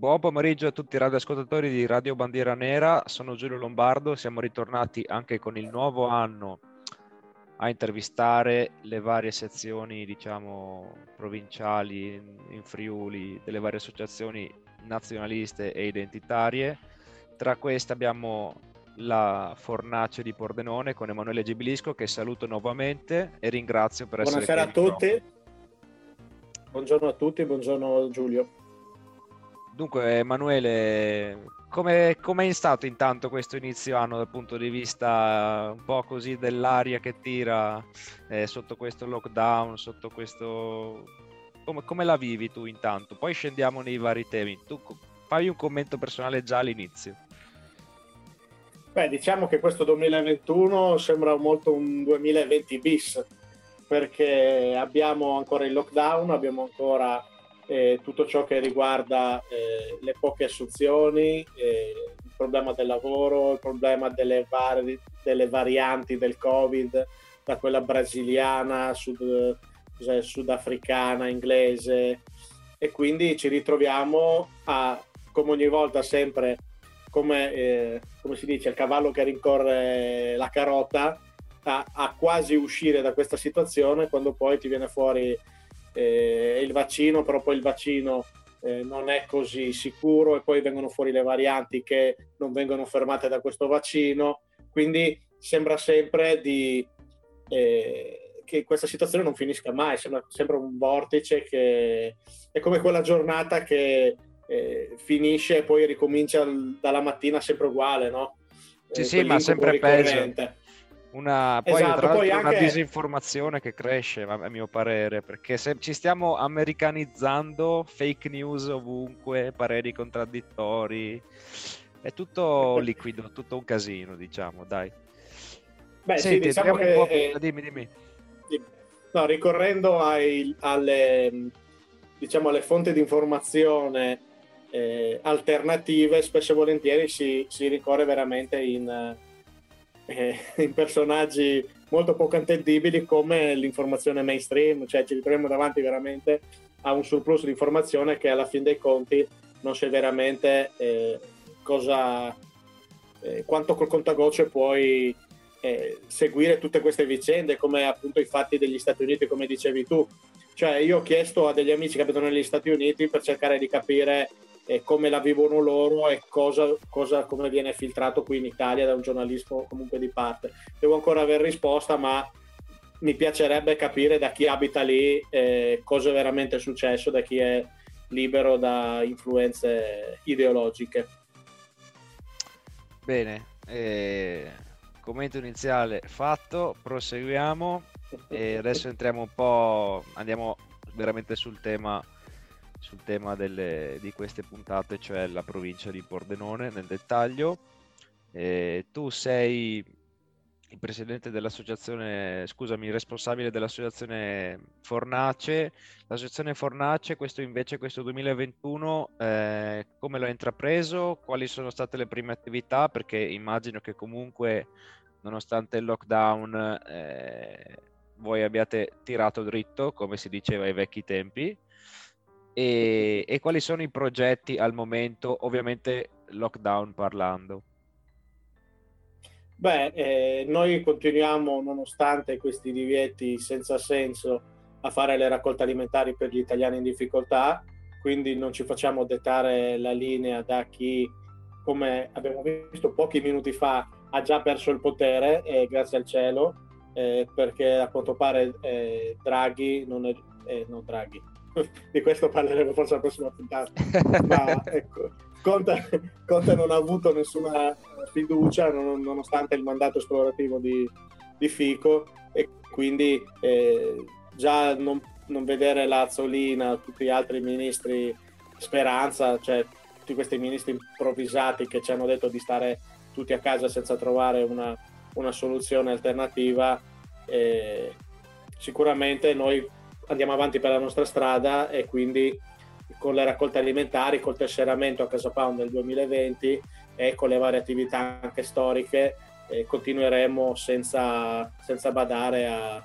Buon pomeriggio a tutti i radioascoltatori di Radio Bandiera Nera, sono Giulio Lombardo, siamo ritornati anche con il nuovo anno a intervistare le varie sezioni, diciamo, provinciali in Friuli, delle varie associazioni nazionaliste e identitarie. Tra queste abbiamo la Fornace di Pordenone con Emanuele Gibilisco che saluto nuovamente e ringrazio per essere qui. Buonasera a tutti. Buongiorno a tutti, buongiorno Giulio. Dunque, Emanuele, come è stato intanto questo inizio anno dal punto di vista un po' così dell'aria che tira eh, sotto questo lockdown, sotto questo... Come, come, la vivi tu intanto? Poi scendiamo nei vari temi. Tu fai un commento personale già all'inizio. Beh, diciamo che questo 2021 sembra molto un 2020 bis, perché abbiamo ancora il lockdown, abbiamo ancora eh, tutto ciò che riguarda eh, le poche assunzioni, eh, il problema del lavoro, il problema delle, vari, delle, varianti del Covid, da quella brasiliana, sud, sudafricana, inglese, e quindi ci ritroviamo a, come ogni volta, sempre come, eh, come si dice, il cavallo che rincorre la carota, a, a quasi uscire da questa situazione quando poi ti viene fuori eh, il vaccino, però poi il vaccino eh, non è così sicuro e poi vengono fuori le varianti che non vengono fermate da questo vaccino, quindi sembra sempre di, eh, che questa situazione non finisca mai, sembra sempre un vortice che è come quella giornata che eh, finisce e poi ricomincia dalla mattina sempre uguale, no? Sì, sì, ma sempre peggio una, poi, esatto, poi anche... una disinformazione che cresce, a mio parere, perché se ci stiamo americanizzando, fake news ovunque, pareri contraddittori, è tutto liquido, tutto un casino, diciamo, dai. Beh, Senti, sì, diciamo che... Eh, dimmi, dimmi. No, ricorrendo ai, alle, diciamo, alle fonti di informazione eh, alternative, spesso e volentieri si, si ricorre veramente in eh, in personaggi molto poco attendibili come l'informazione mainstream, cioè ci ritroviamo davanti veramente a un surplus di informazione che alla fin dei conti non sai veramente eh, cosa, eh, quanto col contagocce puoi eh, seguire tutte queste vicende, come appunto i fatti degli Stati Uniti, come dicevi tu. Cioè io ho chiesto a degli amici che abitano negli Stati Uniti per cercare di capire e come la vivono loro e cosa, cosa, come viene filtrato qui in Italia da un giornalismo comunque di parte. Devo ancora aver risposta, ma mi piacerebbe capire da chi abita lì eh, cosa è veramente successo, da chi è libero da influenze ideologiche. Bene, eh, commento iniziale fatto, proseguiamo e adesso entriamo un po', andiamo veramente sul tema sul tema delle, di queste puntate, cioè la provincia di Pordenone nel dettaglio. Eh, tu sei il presidente dell'associazione, scusami, il responsabile dell'associazione Fornace. L'associazione Fornace, questo invece, questo 2021, eh, come l'ho intrapreso? Quali sono state le prime attività? Perché immagino che comunque, nonostante il lockdown, eh, voi abbiate tirato dritto, come si diceva ai vecchi tempi. E, e quali sono i progetti al momento, ovviamente lockdown parlando? Beh, eh, noi continuiamo, nonostante questi divieti senza senso, a fare le raccolte alimentari per gli italiani in difficoltà, quindi non ci facciamo dettare la linea da chi, come abbiamo visto pochi minuti fa, ha già perso il potere, eh, grazie al cielo, eh, perché a quanto pare eh, Draghi non è, eh, no, Draghi, di questo parleremo forse la prossima puntata. Ma ecco, Conte, Conte, non ha avuto nessuna fiducia non, nonostante il mandato esplorativo di, di Fico e quindi eh, già non, non, vedere Lazzolina, tutti gli altri ministri Speranza, cioè tutti questi ministri improvvisati che ci hanno detto di stare tutti a casa senza trovare una, una soluzione alternativa, eh, sicuramente noi andiamo avanti per la nostra strada e quindi con le raccolte alimentari, col tesseramento a Casa Pound del 2020 e con le varie attività anche storiche eh, continueremo senza, senza badare a,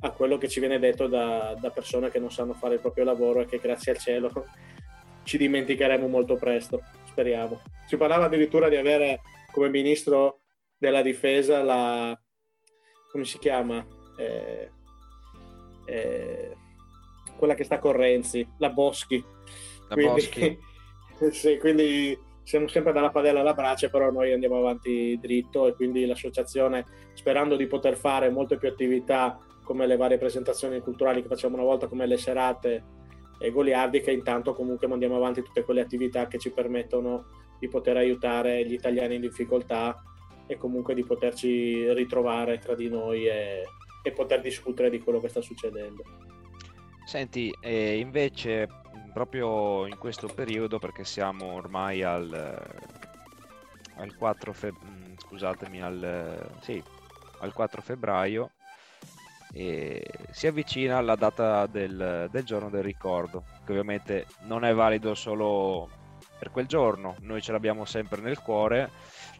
a, quello che ci viene detto da, da, persone che non sanno fare il proprio lavoro e che grazie al cielo ci dimenticheremo molto presto, speriamo. Si parlava addirittura di avere come ministro della difesa la... come si chiama? Eh, eh, quella che sta con Renzi, la Boschi. La quindi, Boschi. sì, quindi siamo sempre dalla padella alla brace, però noi andiamo avanti dritto e quindi l'associazione, sperando di poter fare molte più attività come le varie presentazioni culturali che facciamo una volta, come le serate e goliardiche, intanto comunque mandiamo avanti tutte quelle attività che ci permettono di poter aiutare gli italiani in difficoltà e comunque di poterci ritrovare tra di noi e, e poter discutere di quello che sta succedendo. Senti, eh, invece proprio in questo periodo, perché siamo ormai al, al 4 febbraio, scusatemi, al, sì, al 4 febbraio, si avvicina la data del, del giorno del ricordo, che ovviamente non è valido solo per quel giorno, noi ce l'abbiamo sempre nel cuore.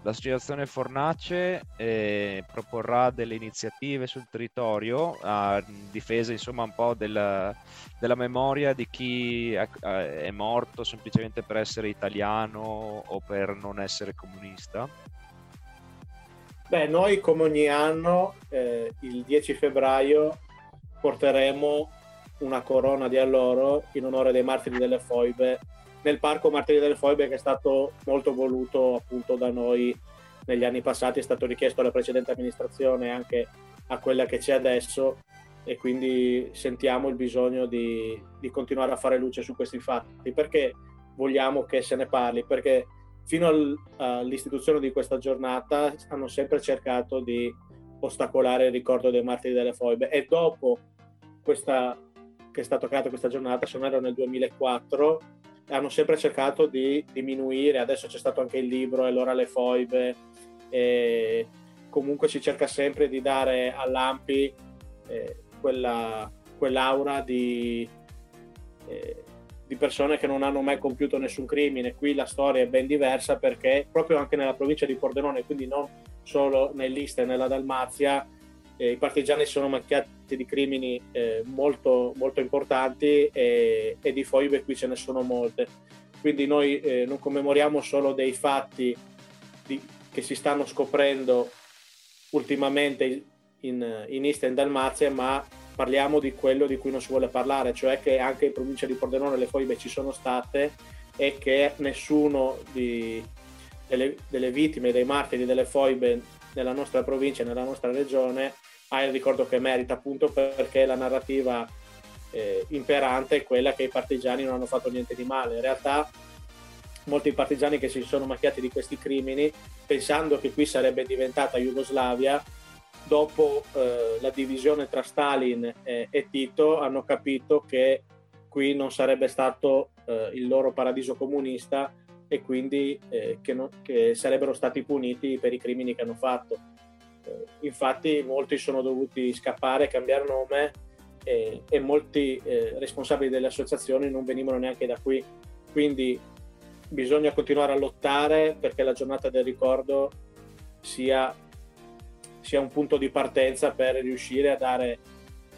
L'associazione Fornace eh, proporrà delle iniziative sul territorio a difesa insomma un po' della, della memoria di chi è, è, morto semplicemente per essere italiano o per non essere comunista. Beh, noi come ogni anno eh, il 10 febbraio porteremo una corona di alloro in onore dei martiri delle foibe nel parco Martiri delle Foibe che è stato molto voluto appunto da noi negli anni passati, è stato richiesto alla precedente amministrazione anche a quella che c'è adesso e quindi sentiamo il bisogno di, di continuare a fare luce su questi fatti. Perché vogliamo che se ne parli? Perché fino al, all'istituzione di questa giornata hanno sempre cercato di ostacolare il ricordo dei martiri delle foibe e dopo questa, che è stata creata questa giornata, se non ero nel 2004, hanno sempre cercato di diminuire, adesso c'è stato anche il libro e l'ora le foibe, e comunque si cerca sempre di dare all'AMPI eh, quella, quell'aura di, eh, di persone che non hanno mai compiuto nessun crimine. Qui la storia è ben diversa perché proprio anche nella provincia di Pordenone, quindi non solo nell'Ista e nella Dalmazia, eh, i partigiani sono macchiati di crimini eh, molto, molto importanti e, e, di foibe qui ce ne sono molte. Quindi noi eh, non commemoriamo solo dei fatti di, che si stanno scoprendo ultimamente in, in e in Dalmazia, ma parliamo di quello di cui non si vuole parlare, cioè che anche in provincia di Pordenone le foibe ci sono state e che nessuno di, delle, delle vittime, dei martiri delle foibe nella nostra provincia nella nostra regione ha il ricordo che merita appunto perché la narrativa eh, imperante è quella che i partigiani non hanno fatto niente di male. In realtà molti partigiani che si sono macchiati di questi crimini pensando che qui sarebbe diventata Jugoslavia dopo eh, la divisione tra Stalin e, e, Tito hanno capito che qui non sarebbe stato eh, il loro paradiso comunista e quindi eh, che, no, che, sarebbero stati puniti per i crimini che hanno fatto. Eh, infatti molti sono dovuti scappare, cambiare nome e, e molti eh, responsabili delle associazioni non venivano neanche da qui. Quindi bisogna continuare a lottare perché la giornata del ricordo sia, sia un punto di partenza per riuscire a dare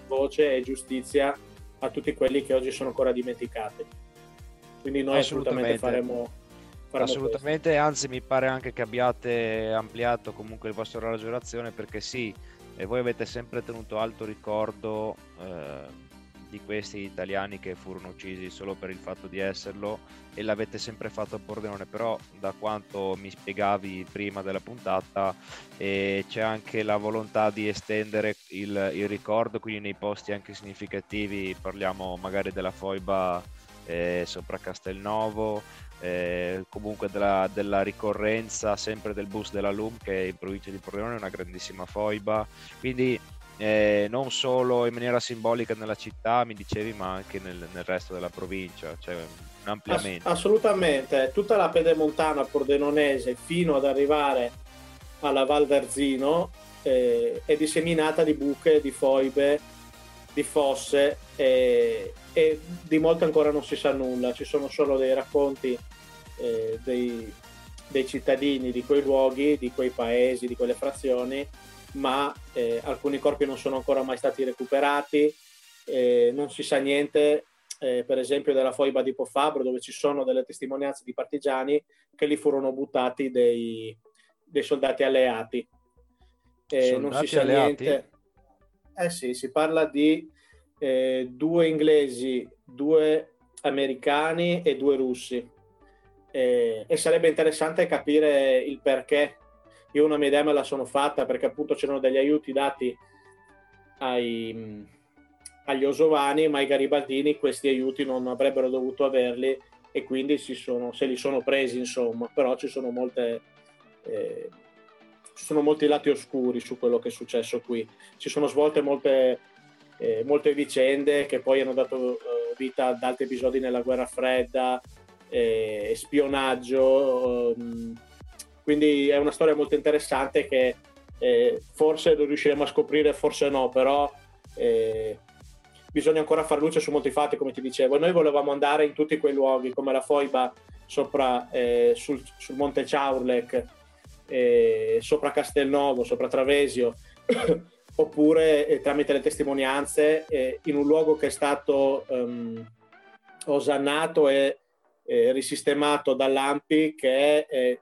voce e giustizia a tutti quelli che oggi sono ancora dimenticati. Quindi noi assolutamente, assolutamente faremo Assolutamente, questo. anzi mi pare anche che abbiate ampliato comunque il vostro raggionazione perché sì, voi avete sempre tenuto alto ricordo eh, di questi italiani che furono uccisi solo per il fatto di esserlo e l'avete sempre fatto a Pordenone, però da quanto mi spiegavi prima della puntata eh, c'è anche la volontà di estendere il, il, ricordo, quindi nei posti anche significativi, parliamo magari della foiba eh, sopra Castelnovo, eh, comunque della, della, ricorrenza sempre del bus della LUM che in provincia di Pordenone è una grandissima foiba. Quindi eh, non solo in maniera simbolica nella città mi dicevi ma anche nel, nel resto della provincia cioè un ampliamento. Ass- assolutamente. Tutta la pedemontana pordenonese fino ad arrivare alla Val Verzino eh, è disseminata di buche, di foibe di fosse e, e, di molte ancora non si sa nulla, ci sono solo dei racconti eh, dei, dei, cittadini di quei luoghi, di quei paesi, di quelle frazioni, ma eh, alcuni corpi non sono ancora mai stati recuperati, eh, non si sa niente eh, per esempio della foiba di Pofabro, dove ci sono delle testimonianze di partigiani che lì furono buttati dei, dei soldati alleati. Eh, non si sa alleati? niente. Eh sì, si parla di eh, due inglesi, due americani e due russi. Eh, e sarebbe interessante capire il perché. Io una mia idea me la sono fatta perché appunto c'erano degli aiuti dati ai, agli Osovani, ma i Garibaldini questi aiuti non avrebbero dovuto averli e quindi sono, se li sono presi, insomma. Però ci sono molte... Eh, ci sono molti lati oscuri su quello che è successo qui. Si sono svolte molte, eh, molte vicende che poi hanno dato eh, vita ad altri episodi nella guerra fredda, eh, spionaggio. Ehm, quindi è una storia molto interessante che eh, forse lo riusciremo a scoprire, forse no, però eh, bisogna ancora far luce su molti fatti, come ti dicevo. Noi volevamo andare in tutti quei luoghi, come la Foiba sopra, eh, sul, sul, Monte Ciaurlec, eh, sopra Castelnovo, sopra Travesio, oppure eh, tramite le testimonianze eh, in un luogo che è stato um, osannato e eh, risistemato dall'AMPI, che è eh,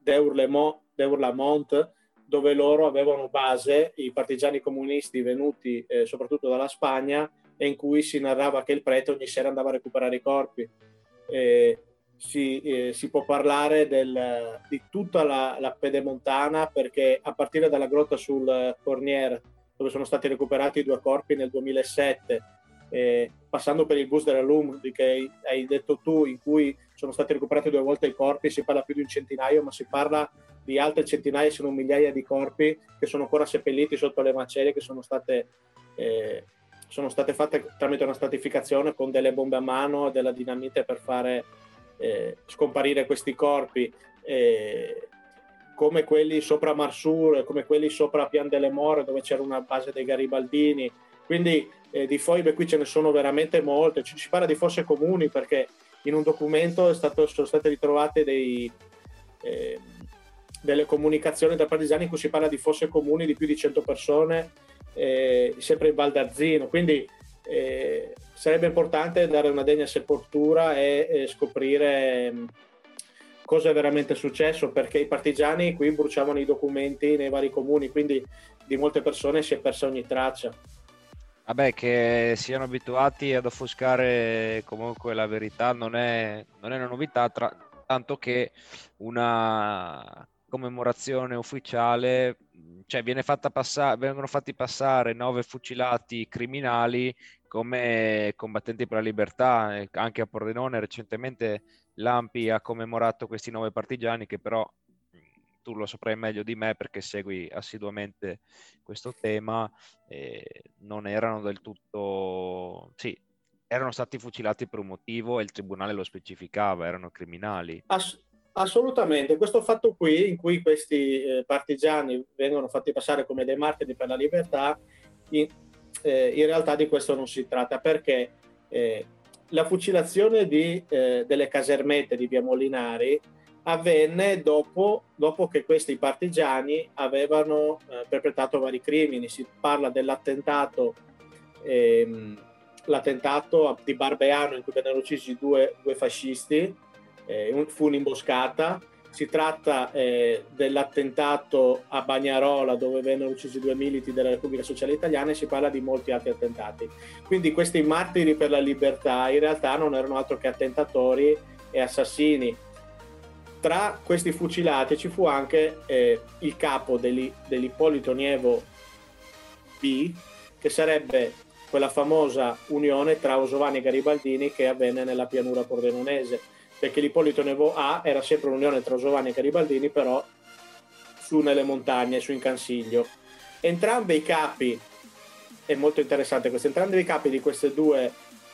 Deur-Lamont, dove loro avevano base i partigiani comunisti venuti soprattutto dalla Spagna e in cui si narrava che il prete ogni sera andava a recuperare i corpi. Eh, si, eh, si, può parlare del, di tutta la, la, pedemontana perché a partire dalla grotta sul Cornier dove sono stati recuperati i due corpi nel 2007 eh, passando per il bus della LUM che hai detto tu in cui sono stati recuperati due volte i corpi si parla più di un centinaio ma si parla di altre centinaia se non migliaia di corpi che sono ancora seppelliti sotto le macerie che sono state eh, sono state fatte tramite una stratificazione con delle bombe a mano e della dinamite per fare eh, scomparire questi corpi, eh, come quelli sopra Marsur, come quelli sopra Pian delle More, dove c'era una base dei Garibaldini. Quindi eh, di foibe qui ce ne sono veramente molte. Ci, si parla di fosse comuni perché in un documento stato, sono state ritrovate dei, eh, delle comunicazioni tra partigiani in cui si parla di fosse comuni di più di 100 persone eh, sempre in Val d'Arzino, quindi eh, sarebbe importante dare una degna sepoltura e, e scoprire mm, cosa è veramente successo, perché i partigiani qui bruciavano i documenti nei vari comuni, quindi di molte persone si è persa ogni traccia. Vabbè, che siano abituati ad offuscare comunque la verità non è, non è una novità, tra, tanto che una commemorazione ufficiale, cioè viene fatta passare, vengono fatti passare nove fucilati criminali come combattenti per la libertà, anche a Pordenone recentemente l'AMPI ha commemorato questi nove partigiani che però tu lo saprai meglio di me perché segui assiduamente questo tema, eh, non erano del tutto, sì, erano stati fucilati per un motivo e il tribunale lo specificava, erano criminali. Ass- Assolutamente, questo fatto qui in cui questi eh, partigiani vengono fatti passare come dei martiri per la libertà, in, eh, in realtà di questo non si tratta perché eh, la fucilazione di, eh, delle casermette di Via Molinari avvenne dopo, dopo che questi partigiani avevano eh, perpetrato vari crimini. Si parla dell'attentato, ehm, l'attentato di Barbeano in cui vennero uccisi due, due fascisti eh, fu un'imboscata. Si tratta eh, dell'attentato a Bagnarola dove vennero uccisi due militi della Repubblica Sociale Italiana e si parla di molti altri attentati. Quindi questi martiri per la libertà in realtà non erano altro che attentatori e assassini. Tra questi fucilati ci fu anche eh, il capo dell'Ippolito Nievo B, che sarebbe quella famosa unione tra Osovani e Garibaldini che avvenne nella pianura pordenonese perché l'Ippolito Nevo A era sempre un'unione tra Giovanni e Garibaldini, però su nelle montagne, su in Cansiglio. Entrambi i capi, è molto interessante questo, entrambi i capi di queste due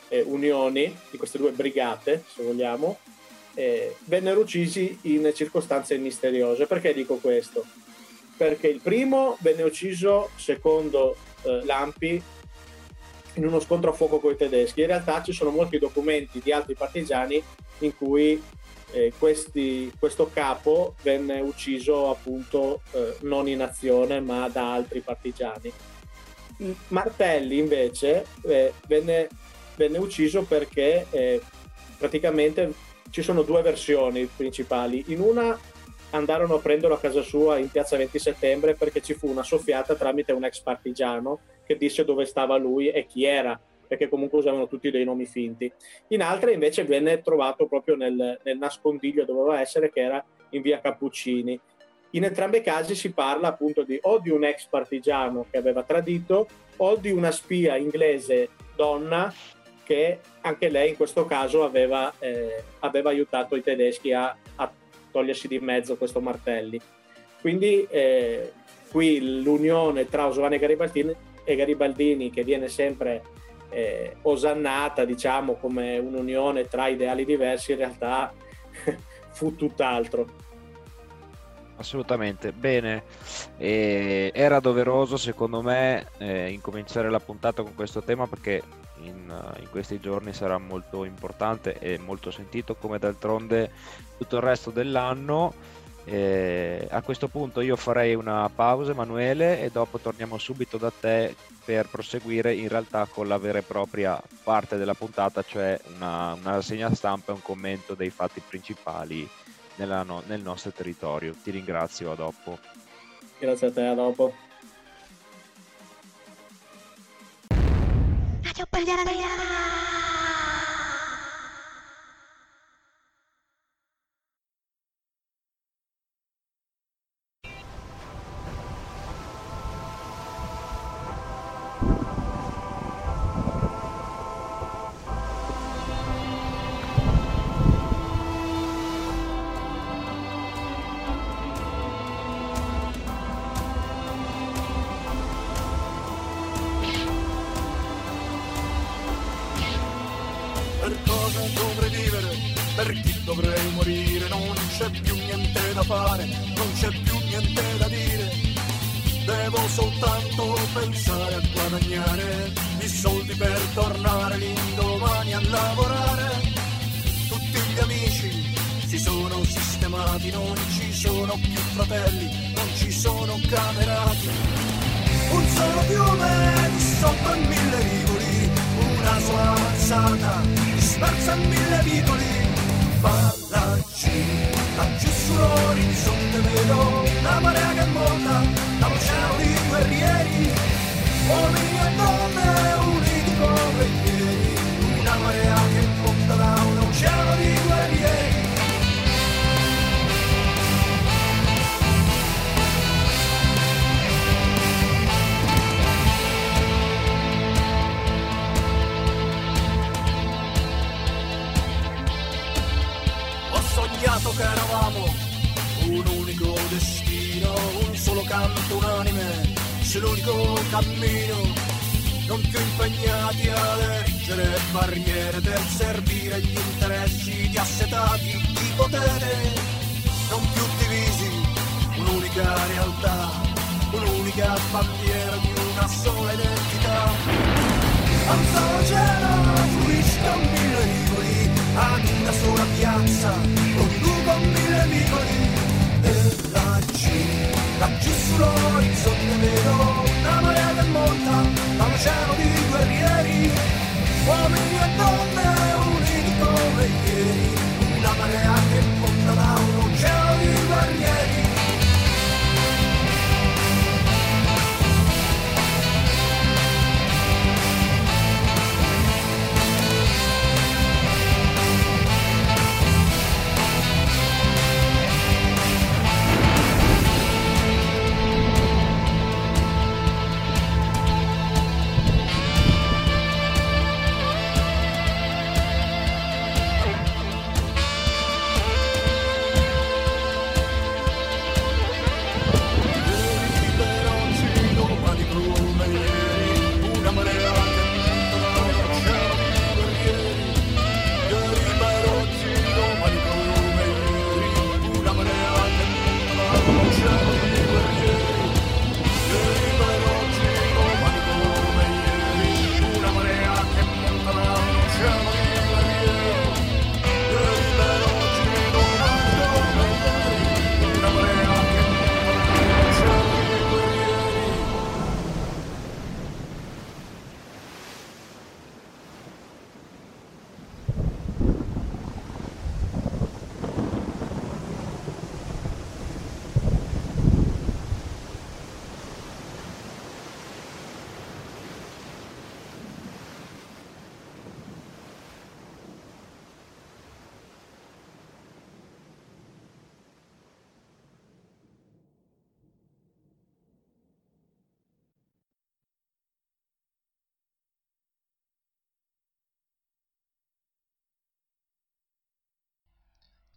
eh, unioni, di queste due brigate, se vogliamo, eh, vennero uccisi in circostanze misteriose. Perché dico questo? Perché il primo venne ucciso, secondo eh, Lampi, in uno scontro a fuoco con i tedeschi. In realtà ci sono molti documenti di altri partigiani in cui eh, questi, questo capo venne ucciso appunto eh, non in azione ma da altri partigiani. Martelli invece eh, venne venne ucciso perché eh, praticamente ci sono due versioni principali. In una andarono a prenderlo a casa sua in piazza 20 settembre perché ci fu una soffiata tramite un ex partigiano che disse dove stava lui e chi era, perché comunque usavano tutti dei nomi finti. In altre invece venne trovato proprio nel, nel nascondiglio doveva essere, che era in via Cappuccini. In entrambi i casi si parla appunto di o di un ex partigiano che aveva tradito o di una spia inglese donna che anche lei in questo caso aveva, eh, aveva aiutato i tedeschi a, togliersi di mezzo questo Martelli. Quindi eh, qui l'unione tra e Garibaldini, e Garibaldini che viene sempre eh, osannata diciamo come un'unione tra ideali diversi in realtà fu tutt'altro. Assolutamente, bene. E era doveroso secondo me eh, incominciare la puntata con questo tema perché in, uh, in, questi giorni sarà molto importante e molto sentito come d'altronde tutto il resto dell'anno. Eh, a questo punto io farei una pausa Emanuele e dopo torniamo subito da te per proseguire in realtà con la vera e propria parte della puntata, cioè una, una rassegna stampa e un commento dei fatti principali nella, nel nostro territorio. Ti ringrazio, a dopo. Grazie a te, a dopo. Radio Pagliara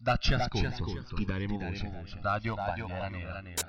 Dacci ascolto, Dacci ascolto ti daremo voce. Radio, Radio Bandiera Nera. Nera.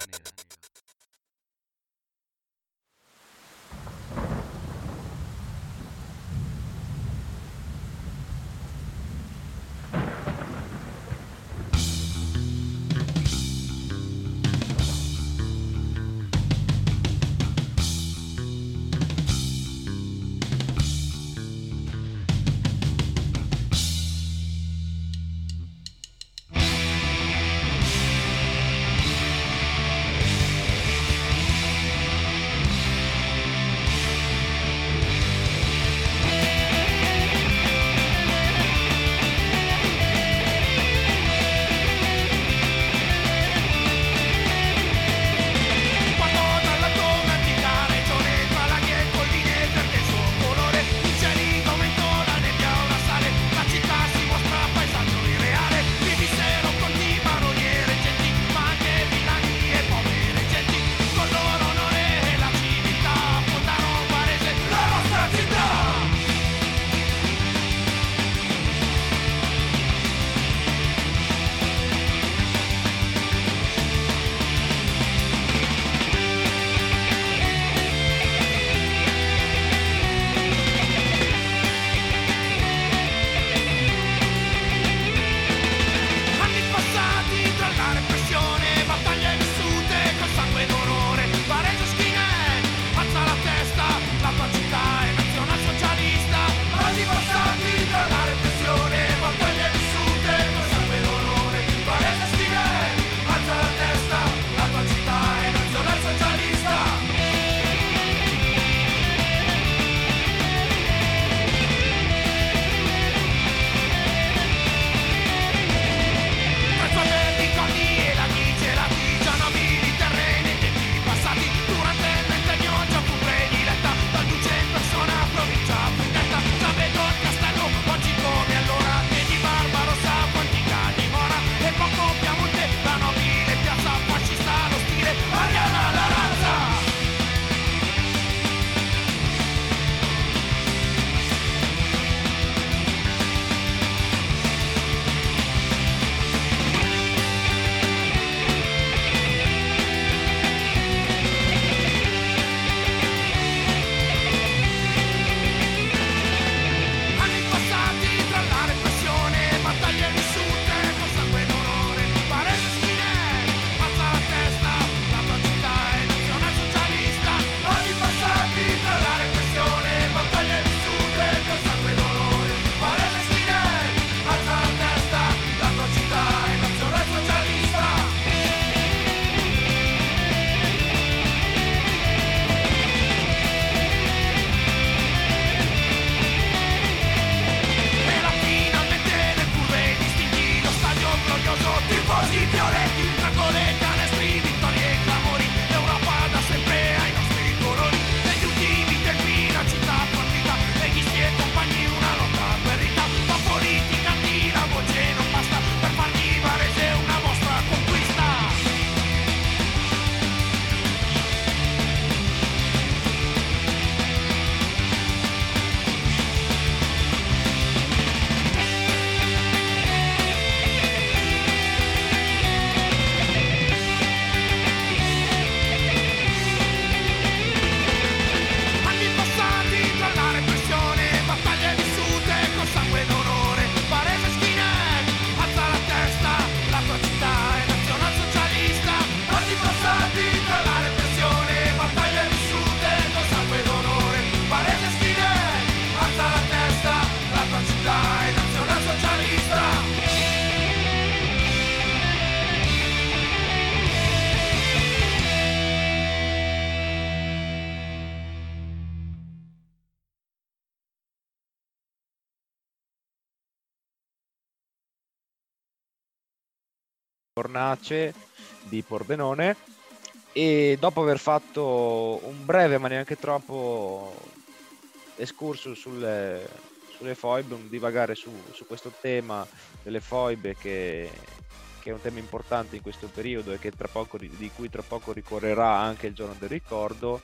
Fornace di Pordenone e dopo aver fatto un breve ma neanche troppo escurso sulle, sulle foibe, un divagare su, su, questo tema delle foibe che, che, è un tema importante in questo periodo e poco, di cui tra poco ricorrerà anche il giorno del ricordo,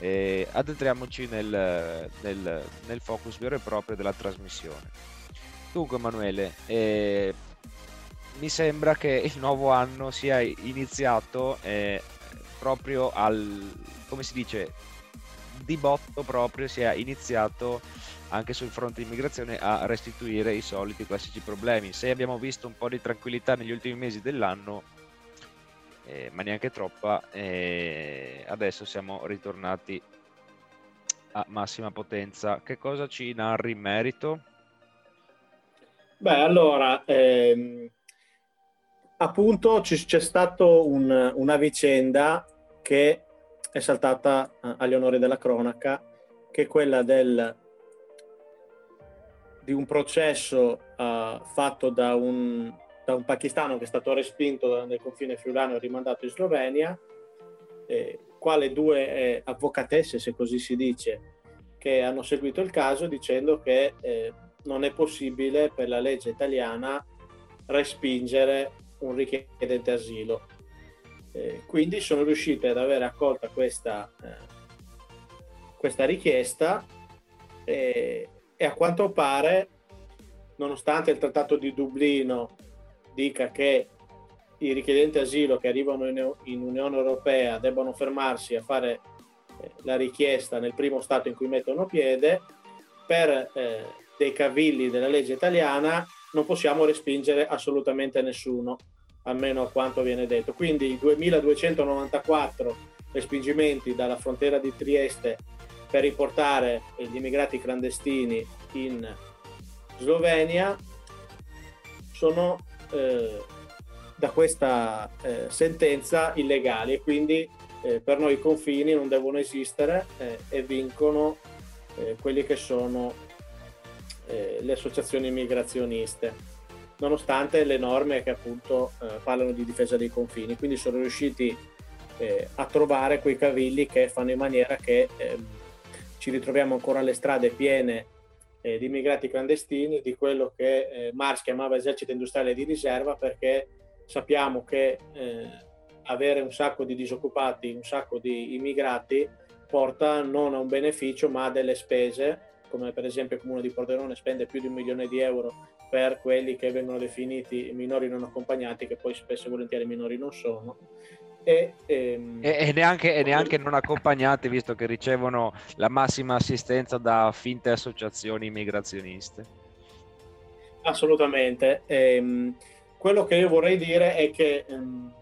eh, addentriamoci nel, nel, nel, focus vero e proprio della trasmissione. Dunque Emanuele, eh, mi sembra che il nuovo anno sia iniziato eh, proprio al, come si dice, di botto proprio sia iniziato anche sul fronte immigrazione a restituire i soliti classici problemi. Se abbiamo visto un po' di tranquillità negli ultimi mesi dell'anno, eh, ma neanche troppa, eh, adesso siamo ritornati a massima potenza. Che cosa ci narri in merito? Beh, allora, ehm, appunto c'è stata un, una vicenda che è saltata eh, agli onori della cronaca, che è quella del, di un processo uh, fatto da un, da un, pakistano che è stato respinto nel confine friulano e rimandato in Slovenia, eh, quale due eh, avvocatesse, se così si dice, che hanno seguito il caso dicendo che eh, non è possibile per la legge italiana respingere un richiedente asilo. Eh, quindi sono riuscite ad avere accolta questa, eh, questa richiesta e, e a quanto pare, nonostante il Trattato di Dublino dica che i richiedenti asilo che arrivano in, in Unione Europea debbano fermarsi a fare eh, la richiesta nel primo Stato in cui mettono piede, per eh, dei cavilli della legge italiana non possiamo respingere assolutamente nessuno, almeno a quanto viene detto. Quindi 2294 respingimenti dalla frontiera di Trieste per riportare gli immigrati clandestini in Slovenia sono eh, da questa eh, sentenza illegali e quindi eh, per noi i confini non devono esistere eh, e vincono eh, quelli che sono eh, le associazioni immigrazioniste, nonostante le norme che appunto eh, parlano di difesa dei confini. Quindi sono riusciti eh, a trovare quei cavilli che fanno in maniera che ehm, ci ritroviamo ancora alle strade piene eh, di immigrati clandestini, di quello che eh, Mars chiamava esercito industriale di riserva, perché sappiamo che eh, avere un sacco di disoccupati, un sacco di immigrati porta non a un beneficio ma a delle spese come per esempio il comune di Pordenone spende più di un milione di euro per quelli che vengono definiti minori non accompagnati, che poi spesso e volentieri minori non sono. E, ehm... e, e, neanche, e, neanche, non accompagnati, visto che ricevono la massima assistenza da finte associazioni immigrazioniste. Assolutamente. Ehm, quello che io vorrei dire è che ehm,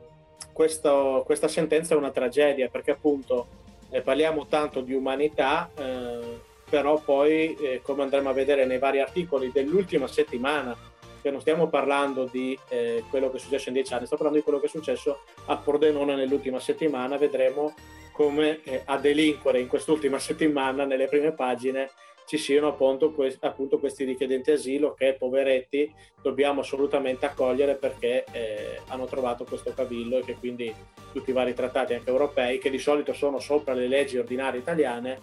questo, questa sentenza è una tragedia, perché appunto eh, parliamo tanto di umanità. Eh, però poi eh, come andremo a vedere nei vari articoli dell'ultima settimana, che non stiamo parlando di eh, quello che è successo in dieci anni, stiamo parlando di quello che è successo a Pordenone nell'ultima settimana, vedremo come eh, a delinquere in quest'ultima settimana nelle prime pagine ci siano appunto, que- appunto, questi richiedenti asilo che poveretti dobbiamo assolutamente accogliere perché eh, hanno trovato questo cavillo e che quindi tutti i vari trattati anche europei che di solito sono sopra le leggi ordinarie italiane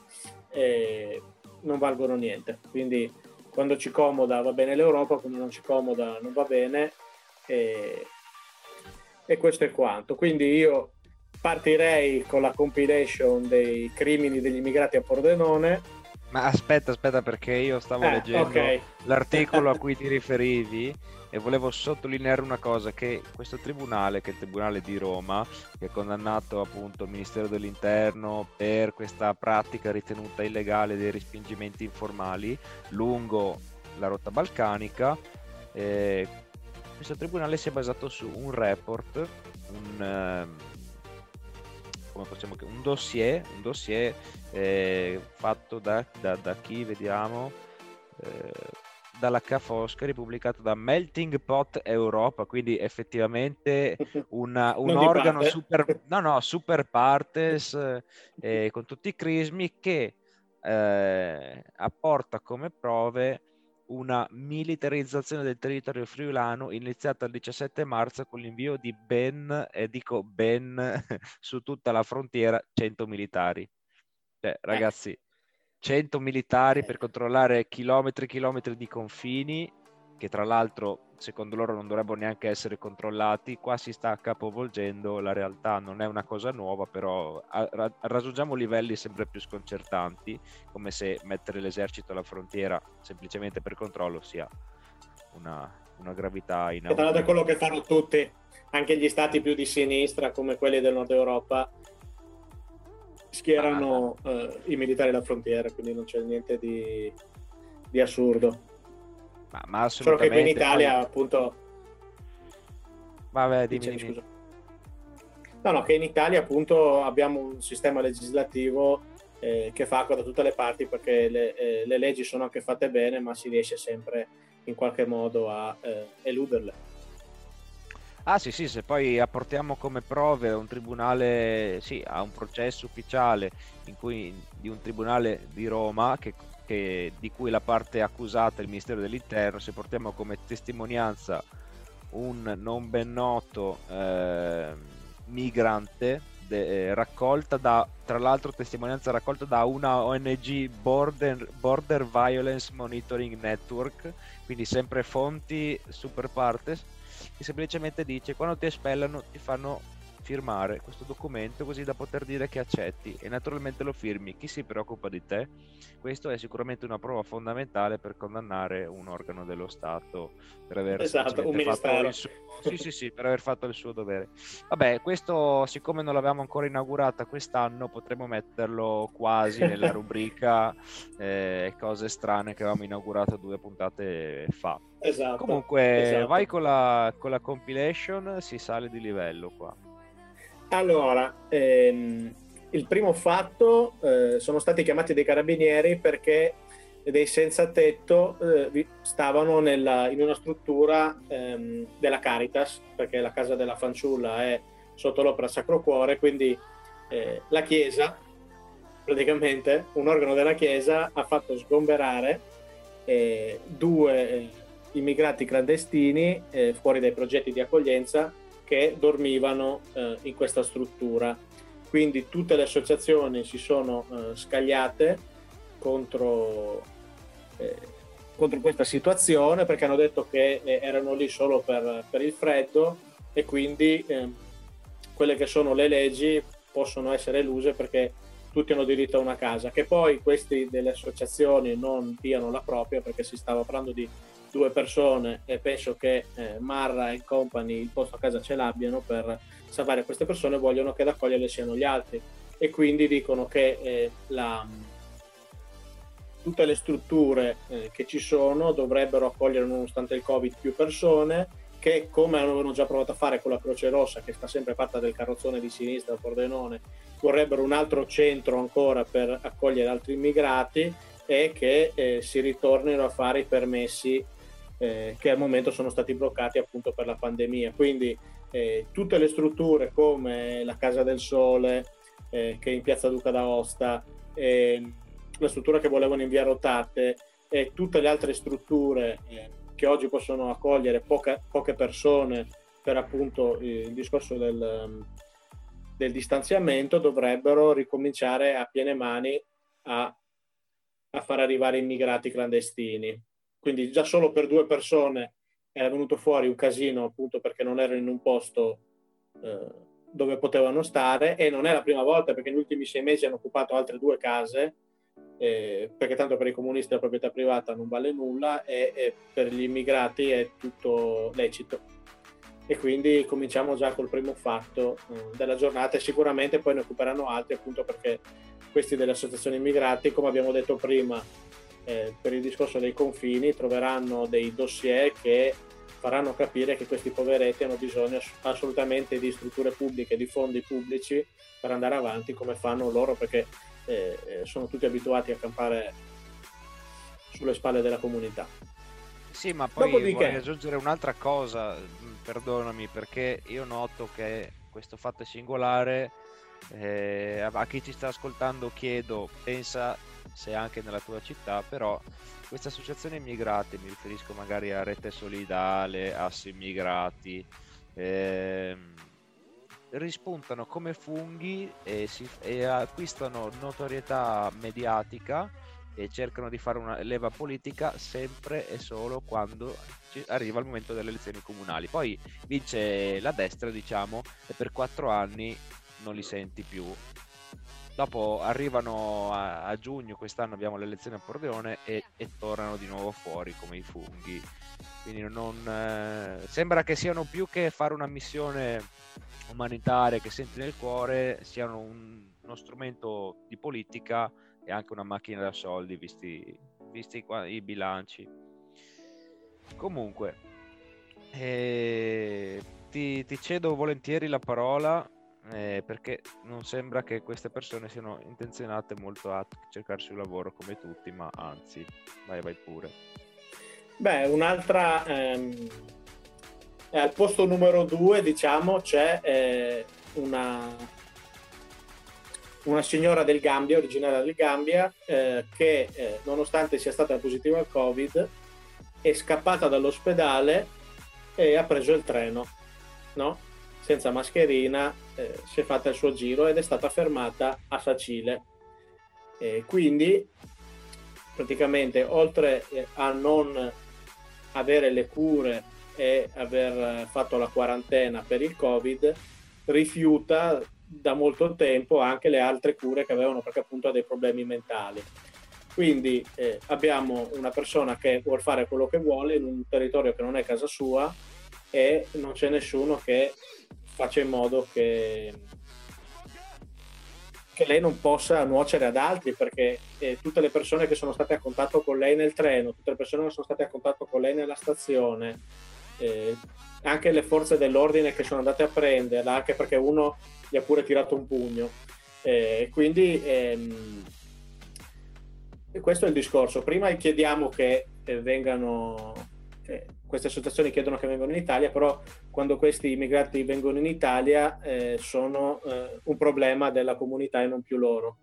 eh, non valgono niente. Quindi quando ci comoda va bene l'Europa, quando non ci comoda non va bene. E, e questo è quanto. Quindi io partirei con la compilation dei crimini degli immigrati a Pordenone. Ma aspetta, aspetta, perché io stavo eh, leggendo okay. l'articolo a cui ti riferivi e volevo sottolineare una cosa che questo tribunale che è il tribunale di Roma che ha condannato appunto il Ministero dell'Interno per questa pratica ritenuta illegale dei respingimenti informali lungo la rotta balcanica eh, questo tribunale si è basato su un report un, eh, un dossier un dossier eh, fatto da, da, da chi vediamo eh, dalla Ca' Foscari pubblicato da Melting Pot Europa, quindi effettivamente una, un organo super, no, no, super partes eh, con tutti i crismi che eh, apporta come prove una militarizzazione del territorio friulano iniziata il 17 marzo con l'invio di ben, e dico ben, su tutta la frontiera 100 militari. Cioè, ragazzi, 100 militari per controllare chilometri e chilometri di confini, che tra l'altro secondo loro non dovrebbero neanche essere controllati. Qua si sta capovolgendo la realtà, non è una cosa nuova, però raggiungiamo livelli sempre più sconcertanti, come se mettere l'esercito alla frontiera semplicemente per controllo sia una, una gravità inaudita. Tra l'altro è quello che fanno tutti, anche gli stati più di sinistra come quelli del nord Europa schierano eh, i militari alla frontiera, quindi non c'è niente di, di assurdo. Ma, ma assolutamente. Solo che qui in Italia poi... appunto... Vabbè, dimmi, dimmi. Scusa. No, no, che in Italia appunto abbiamo un sistema legislativo eh, che fa da tutte le parti perché le, eh, le, leggi sono anche fatte bene, ma si riesce sempre in qualche modo a eh, eluderle. Ah sì sì, se poi apportiamo come prove a un tribunale, sì, a un processo ufficiale cui, di un tribunale di Roma che, che, di cui la parte accusata è il Ministero dell'Interno, se portiamo come testimonianza un non ben noto eh, migrante de, eh, raccolta da, tra l'altro testimonianza raccolta da una ONG Border, Border Violence Monitoring Network, quindi sempre fonti super partes, che semplicemente dice quando ti espellano ti fanno firmare questo documento così da poter dire che accetti e naturalmente lo firmi. Chi si preoccupa di te? Questo è sicuramente una prova fondamentale per condannare un organo dello Stato per aver esatto, fatto suo... sì, sì, sì, per aver fatto il suo dovere. Vabbè, questo siccome non l'avevamo ancora inaugurata quest'anno potremmo metterlo quasi nella rubrica eh, cose strane che avevamo inaugurato due puntate fa. Esatto. Comunque, esatto. vai con la, con la compilation, si sale di livello qua. Allora, ehm, il primo fatto eh, sono stati chiamati dei carabinieri perché dei senza tetto eh, stavano nella, in una struttura ehm, della Caritas, perché la casa della fanciulla è sotto l'opera Sacro Cuore, quindi eh, la Chiesa, praticamente un organo della Chiesa, ha fatto sgomberare eh, due eh, immigrati clandestini eh, fuori dai progetti di accoglienza che dormivano eh, in questa struttura. Quindi tutte le associazioni si sono eh, scagliate contro, eh, contro, questa situazione perché hanno detto che eh, erano lì solo per, per il freddo e quindi ehm, quelle che sono le leggi possono essere eluse perché tutti hanno diritto a una casa. Che poi questi delle associazioni non diano la propria perché si stava parlando di due persone e penso che eh, Marra e company il posto a casa ce l'abbiano per salvare queste persone vogliono che ad accoglierle siano gli altri. E quindi dicono che eh, la, tutte le strutture eh, che ci sono dovrebbero accogliere nonostante il covid più persone che come avevano già provato a fare con la Croce Rossa che sta sempre fatta del carrozzone di sinistra Pordenone vorrebbero un altro centro ancora per accogliere altri immigrati e che eh, si ritornino a fare i permessi eh, che al momento sono stati bloccati appunto per la pandemia. Quindi eh, tutte le strutture come la Casa del Sole, eh, che è in piazza Duca d'Aosta, la struttura che volevano in via Rotate e tutte le altre strutture eh, che oggi possono accogliere poca, poche persone per appunto il discorso del, del distanziamento dovrebbero ricominciare a piene mani a, a far arrivare immigrati clandestini quindi già solo per due persone era venuto fuori un casino appunto perché non erano in un posto eh, dove potevano stare e non è la prima volta perché negli ultimi sei mesi hanno occupato altre due case eh, perché tanto per i comunisti la proprietà privata non vale nulla e, e per gli immigrati è tutto lecito. E quindi cominciamo già col primo fatto eh, della giornata e sicuramente poi ne occuperanno altri appunto perché questi delle associazioni immigrati come abbiamo detto prima eh, per il discorso dei confini troveranno dei dossier che faranno capire che questi poveretti hanno bisogno assolutamente di strutture pubbliche, di fondi pubblici per andare avanti come fanno loro perché eh, eh sono tutti abituati a campare sulle spalle della comunità. Sì, ma poi Dopodiché... vorrei aggiungere un'altra cosa, mm, perdonami, perché io noto che questo fatto è singolare. Eh, a chi ci sta ascoltando chiedo, pensa se anche nella tua città, però queste associazioni immigrate, mi riferisco magari a Rete Solidale, Assi Immigrati, ehm, rispuntano come funghi e, si, e acquistano notorietà mediatica e cercano di fare una leva politica sempre e solo quando arriva il momento delle elezioni comunali. Poi vince la destra, diciamo, e per quattro anni non li senti più dopo arrivano a, a, giugno, quest'anno abbiamo le elezioni a Pordenone e, e, tornano di nuovo fuori come i funghi. Quindi non, eh, sembra che siano più che fare una missione umanitaria che senti nel cuore, siano un, uno strumento di politica e anche una macchina da soldi, visti, visti qua, i bilanci. Comunque, eh, ti, ti cedo volentieri la parola eh, perché non sembra che queste persone siano intenzionate molto a cercarsi un lavoro come tutti, ma anzi, vai, vai pure. Beh, un'altra... Ehm, al posto numero due, diciamo, c'è eh, una, una signora del Gambia, originaria del Gambia, eh, che eh, nonostante sia stata positiva al Covid, è scappata dall'ospedale e ha preso il treno, no? senza mascherina, eh, si è fatta il suo giro ed è stata fermata a Sacile. Eh, quindi, praticamente, oltre eh, a non avere le cure e aver fatto la quarantena per il Covid, rifiuta da molto tempo anche le altre cure che avevano perché appunto ha dei problemi mentali. Quindi eh, abbiamo una persona che vuole fare quello che vuole in un territorio che non è casa sua e non c'è nessuno che faccia in modo che, che lei non possa nuocere ad altri perché eh, tutte le persone che sono state a contatto con lei nel treno, tutte le persone che sono state a contatto con lei nella stazione, eh, anche le forze dell'ordine che sono andate a prenderla, anche perché uno gli ha pure tirato un pugno. Eh, quindi ehm, questo è il discorso. Prima chiediamo che eh, vengano queste associazioni chiedono che vengano in Italia, però quando questi immigrati vengono in Italia eh, sono eh, un problema della comunità e non più loro.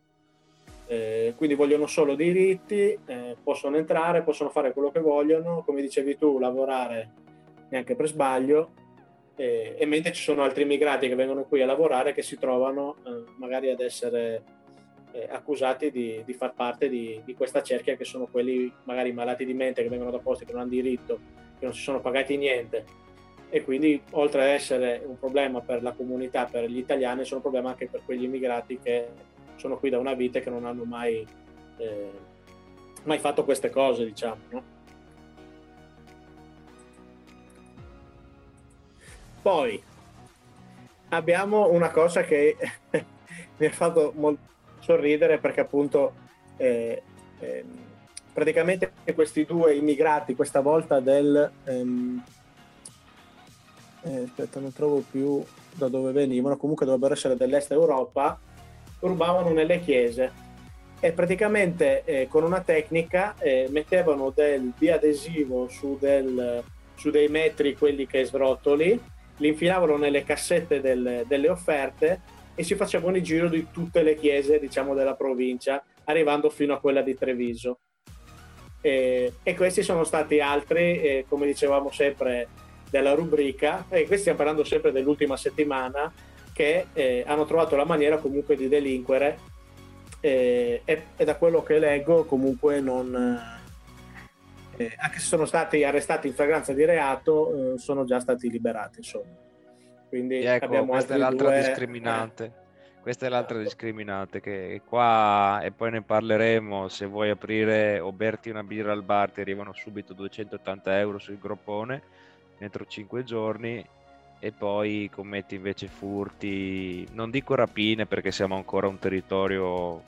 Eh, quindi vogliono solo diritti, eh, possono entrare, possono fare quello che vogliono, come dicevi tu, lavorare neanche per sbaglio, eh, e mentre ci sono altri immigrati che vengono qui a lavorare che si trovano eh, magari ad essere accusati di, di, far parte di, di questa cerchia che sono quelli magari malati di mente che vengono da posti che non hanno diritto che non si sono pagati niente e quindi oltre ad essere un problema per la comunità, per gli italiani, sono un problema anche per quegli immigrati che sono qui da una vita e che non hanno mai, eh, mai fatto queste cose, diciamo. No? Poi abbiamo una cosa che mi ha fatto molto sorridere perché appunto eh, eh, praticamente questi due immigrati, questa volta del... Ehm, eh, aspetta, non trovo più da dove venivano, comunque dovrebbero essere dell'est Europa, rubavano nelle chiese e praticamente eh, con una tecnica eh, mettevano del biadesivo su, del, su, dei metri, quelli che srotoli, li infilavano nelle cassette del, delle offerte e si facevano il giro di tutte le chiese diciamo, della provincia, arrivando fino a quella di Treviso. Eh, e questi sono stati altri, eh, come dicevamo sempre, della rubrica, e qui stiamo parlando sempre dell'ultima settimana, che eh, hanno trovato la maniera comunque di delinquere e, e, da quello che leggo comunque non... Eh, anche se sono stati arrestati in fragranza di reato, eh, sono già stati liberati. Insomma. Quindi ecco, abbiamo questa è l'altra due... discriminante questa è l'altra discriminante che qua, e poi ne parleremo, se vuoi aprire o berti una birra al bar ti arrivano subito 280 euro sul groppone entro 5 giorni e poi commetti invece furti, non dico rapine perché siamo ancora un territorio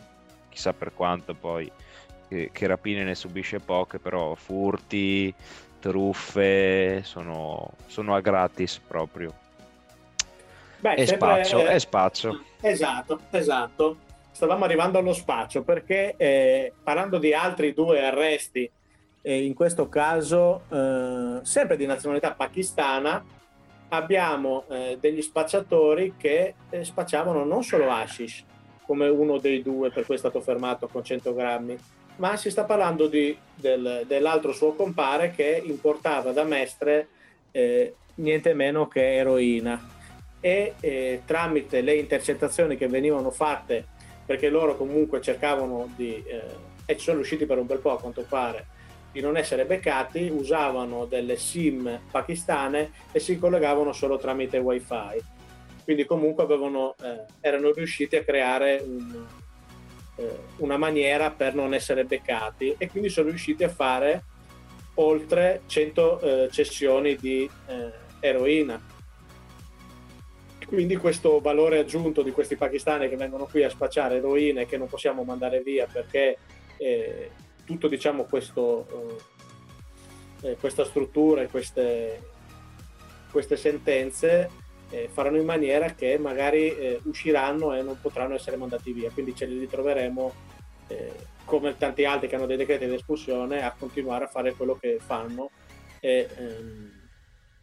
chissà per quanto poi che, che rapine ne subisce poche, però furti, truffe sono, sono a gratis proprio. Beh, è, sempre, spazio, eh. Esatto, esatto. Stavamo arrivando allo spazio perché eh, parlando di altri due arresti, eh, in questo caso eh, sempre di nazionalità pakistana, abbiamo eh, degli spacciatori che eh, spacciavano non solo hashish, come uno dei due per cui è stato fermato con 100 grammi, ma si sta parlando di, del, dell'altro suo compare che importava da Mestre niente meno che eroina e eh, tramite le intercettazioni che venivano fatte, perché loro comunque cercavano di, eh, e ci sono riusciti per un bel po' a quanto pare, di non essere beccati, usavano delle SIM pakistane e si collegavano solo tramite wifi. quindi comunque avevano, eh, erano riusciti a creare un, eh, una maniera per non essere beccati e quindi sono riusciti a fare oltre 100 eh, cessioni di eh, eroina. Quindi questo valore aggiunto di questi pakistani che vengono qui a spacciare eroina e che non possiamo mandare via perché eh, tutto diciamo questo, eh, eh, questa struttura e queste, queste sentenze eh, faranno in maniera che magari eh, usciranno e non potranno essere mandati via, quindi ce li ritroveremo eh, come tanti altri che hanno dei decreti di espulsione a continuare a fare quello che fanno e ehm,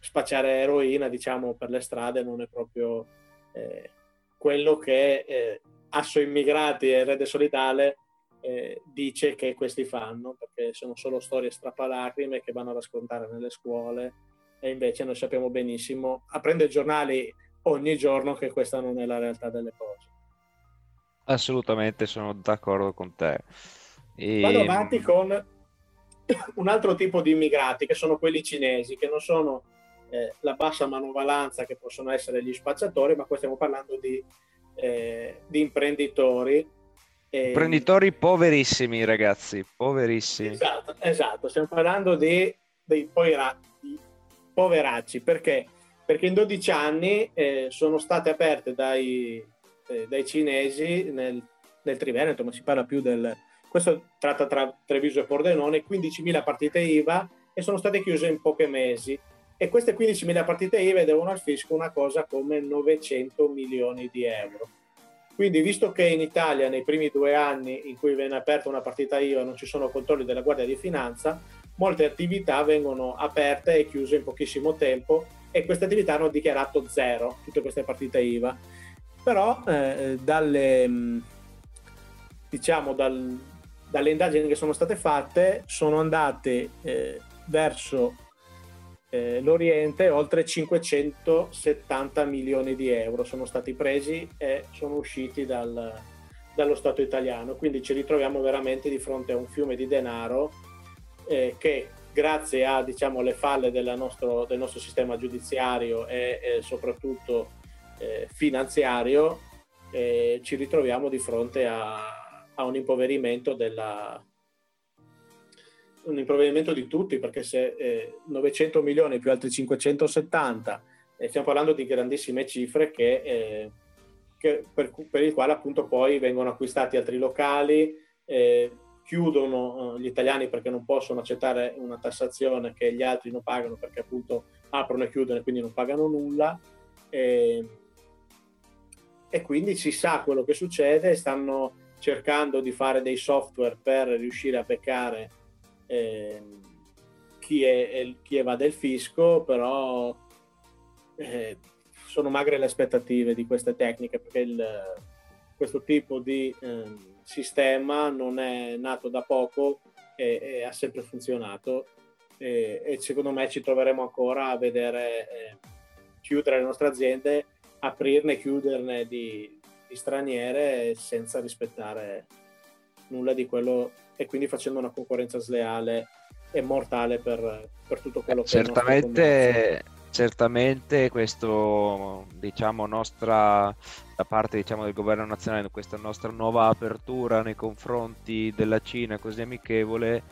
spacciare eroina diciamo per le strade non è proprio eh, quello che eh, Asso Immigrati e Rete Solidale eh, dice che questi fanno perché sono solo storie strappalacrime che vanno a raccontare nelle scuole e invece noi sappiamo benissimo, aprendo i giornali ogni giorno, che questa non è la realtà delle cose. Assolutamente, sono d'accordo con te. E... Vado avanti con un altro tipo di immigrati, che sono quelli cinesi, che non sono eh, la bassa manovalanza che possono essere gli spacciatori, ma qua stiamo parlando di, eh, di imprenditori. Imprenditori poverissimi, ragazzi, poverissimi. Esatto, esatto. stiamo parlando di, dei poveracci, perché? Perché in 12 anni eh, sono state aperte dai, eh, dai cinesi nel, nel, Triveneto, ma si parla più del... Questo tratta tra Treviso e Pordenone, 15.000 partite IVA e sono state chiuse in pochi mesi. E queste 15.000 partite IVA devono al fisco una cosa come 900 milioni di euro. Quindi, visto che in Italia nei primi due anni in cui viene aperta una partita IVA non ci sono controlli della Guardia di Finanza, molte attività vengono aperte e chiuse in pochissimo tempo e queste attività hanno dichiarato zero, tutte queste partite IVA. Però eh, dalle, mm, diciamo, dal, dalle indagini che sono state fatte sono andate eh, verso eh, l'Oriente oltre 570 milioni di euro sono stati presi e sono usciti dal, dallo Stato italiano. Quindi ci ritroviamo veramente di fronte a un fiume di denaro eh, che grazie a diciamo, le falle nostro, del nostro sistema giudiziario e, e soprattutto eh, finanziario eh, ci ritroviamo di fronte a, a un impoverimento della, un impoverimento di tutti perché se eh, 900 milioni più altri 570 eh, stiamo parlando di grandissime cifre che, eh, che per, per, il quale appunto poi vengono acquistati altri locali eh, chiudono eh, gli italiani perché non possono accettare una tassazione che gli altri non pagano perché appunto aprono e chiudono e quindi non pagano nulla e, e quindi si sa quello che succede stanno cercando di fare dei software per riuscire a beccare eh, chi, è, chi evade il fisco però eh, sono magre le aspettative di queste tecniche perché il, questo tipo di eh, sistema non è nato da poco e, e ha sempre funzionato. E, e, secondo me ci troveremo ancora a vedere eh, chiudere le nostre aziende, aprirne e chiuderne di, di straniere senza rispettare nulla di quello e quindi facendo una concorrenza sleale e mortale per, per tutto quello che certamente, certamente questo diciamo nostra da parte diciamo, del governo nazionale questa nostra nuova apertura nei confronti della Cina così amichevole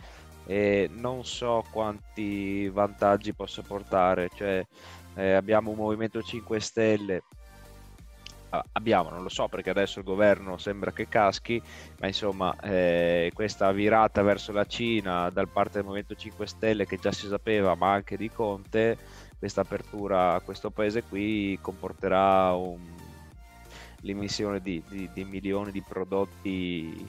e non so quanti vantaggi possa portare. Cioè eh, abbiamo un movimento 5 stelle abbiamo, non lo so perché adesso il governo sembra che caschi, ma insomma eh, questa virata verso la Cina da parte del Movimento 5 Stelle che già si sapeva, ma anche di Conte, questa apertura a questo paese qui comporterà un, l'emissione di, di, di, milioni di prodotti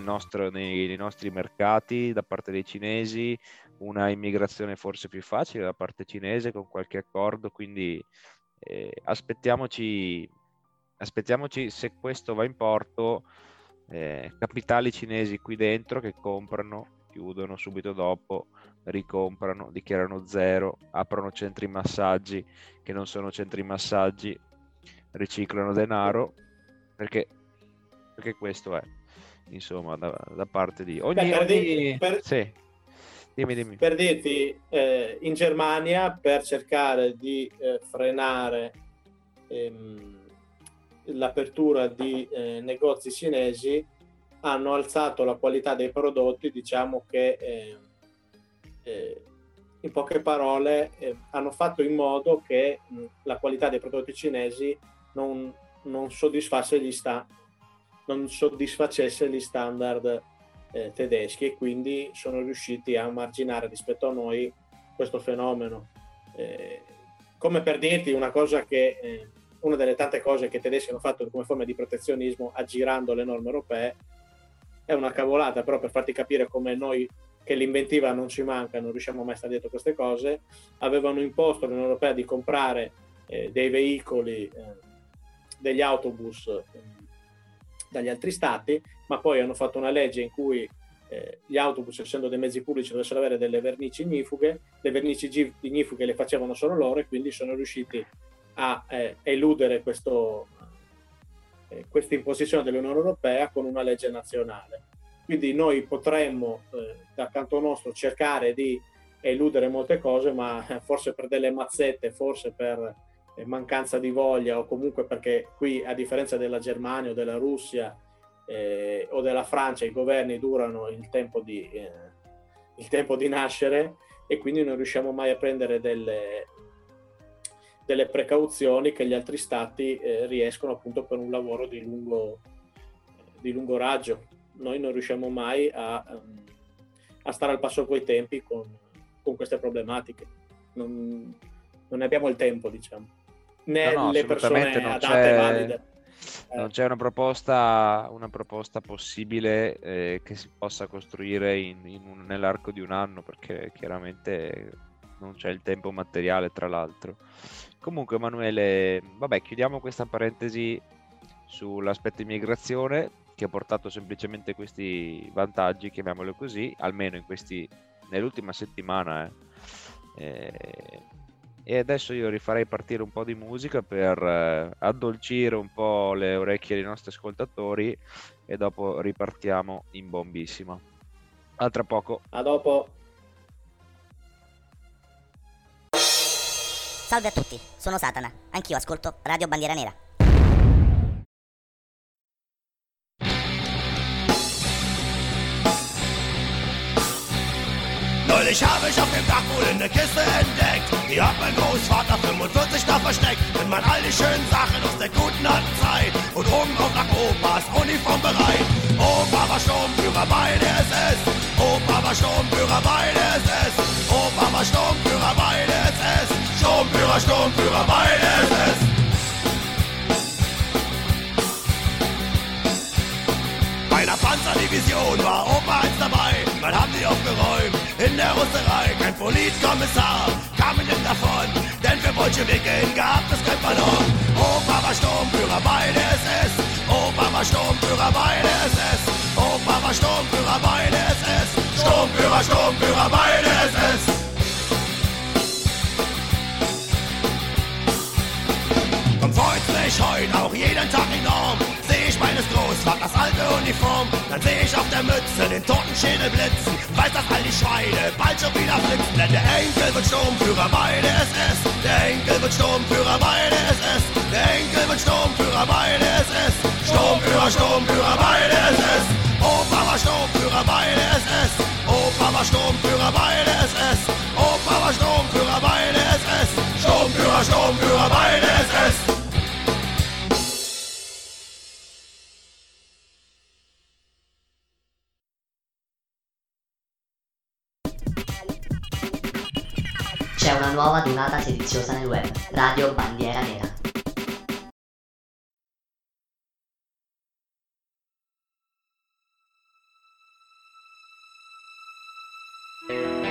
nostro, nei, nei, nostri mercati da parte dei cinesi, una immigrazione forse più facile da parte cinese con qualche accordo, quindi eh, aspettiamoci, aspettiamoci se questo va in porto, eh, capitali cinesi qui dentro che comprano, chiudono subito dopo, ricomprano, dichiarano zero, aprono centri massaggi che non sono centri massaggi, riciclano denaro, perché, perché questo è, insomma, da, da parte di ogni... Per, ogni... Per... Sì. Dimmi, dimmi. per dirti, eh, in Germania per cercare di eh, frenare ehm, l'apertura di eh, negozi cinesi hanno alzato la qualità dei prodotti, diciamo che eh, eh, in poche parole eh, hanno fatto in modo che mh, la qualità dei prodotti cinesi non, non, gli sta, non soddisfacesse gli standard eh, tedeschi e quindi sono riusciti a marginare rispetto a noi questo fenomeno. Eh, come per dirti una cosa che una delle tante cose che i tedeschi hanno fatto come forma di protezionismo aggirando le norme europee è una cavolata, però per farti capire come noi che l'inventiva non ci manca, non riusciamo mai a stare dietro queste cose, avevano imposto all'Unione Europea di comprare eh, dei veicoli, eh, degli autobus eh, dagli altri stati, ma poi hanno fatto una legge in cui eh, gli autobus, essendo dei mezzi pubblici, dovessero avere delle vernici ignifughe, le vernici ignifughe le facevano solo loro e quindi sono riusciti a eh, eludere questo, eh, questa imposizione dell'Unione Europea con una legge nazionale. Quindi noi potremmo eh, dal canto nostro cercare di eludere molte cose, ma forse per delle mazzette, forse per eh, mancanza di voglia o comunque perché qui a differenza della Germania o della Russia eh, o della Francia i governi durano il tempo, di, eh, il tempo di nascere e quindi non riusciamo mai a prendere delle, delle precauzioni che gli altri stati eh, riescono appunto per un lavoro di lungo, di lungo raggio. Noi non riusciamo mai a, um, a stare al passo coi tempi con, con queste problematiche. Non, non, ne abbiamo il tempo, diciamo. Né no, no, le persone adatte e valide. Eh. Non c'è una proposta, una proposta possibile eh, che si possa costruire in, in un, nell'arco di un anno, perché chiaramente non c'è il tempo materiale, tra l'altro. Comunque, Emanuele, vabbè, chiudiamo questa parentesi sull'aspetto immigrazione che ha portato semplicemente questi vantaggi, chiamiamolo così, almeno questi, nell'ultima settimana. Eh. Eh, e adesso io rifarei partire un po' di musica per eh, addolcire un po' le orecchie dei nostri ascoltatori e dopo ripartiamo in bombissima. A tra poco. A dopo. Salve a tutti, sono Satana. Anch'io ascolto Radio Bandiera Nera. Neulich habe ich auf dem Dach wohl eine Kiste entdeckt. Die hat mein Großvater 45 da versteckt. Wenn man all die schönen Sachen aus der guten alten Zeit und oben auch nach Opas Uniform bereit. Opa war Sturmführer bei der SS. Opa war Sturmführer bei der SS. Opa war Sturmführer bei der SS. Sturmführer, Sturmführer bei der SS. Bei der Panzerdivision war Opa eins dabei, man haben die aufgeräumt in der Russerei. Kein Politkommissar kam ihnen davon, denn für Bolschewike gab es kein Pardon. Opa war Sturmführer bei der SS, Opa war Sturmführer bei der SS, Opa war Sturmführer bei der SS, Sturmführer, Sturmführer bei jeden Tag enorm. Seh ich meines Großvaters alte Uniform, dann seh ich auf der Mütze den toten Schädel blitzen. Weiß, dass all die Schweine bald schon wieder flitzen. Denn der Enkel wird Sturmführer bei der SS. Der Enkel wird Sturmführer bei der SS. Der Enkel wird Sturmführer bei der SS. Sturmführer, Sturmführer bei der SS. Opa war Sturmführer bei der SS. Opa war Sturmführer bei der SS. Opa war Sturmführer bei der SS. Sturmführer, Sturmführer bei der SS. nuova donata sediziosa nel web, Radio Bandiera Nera. thank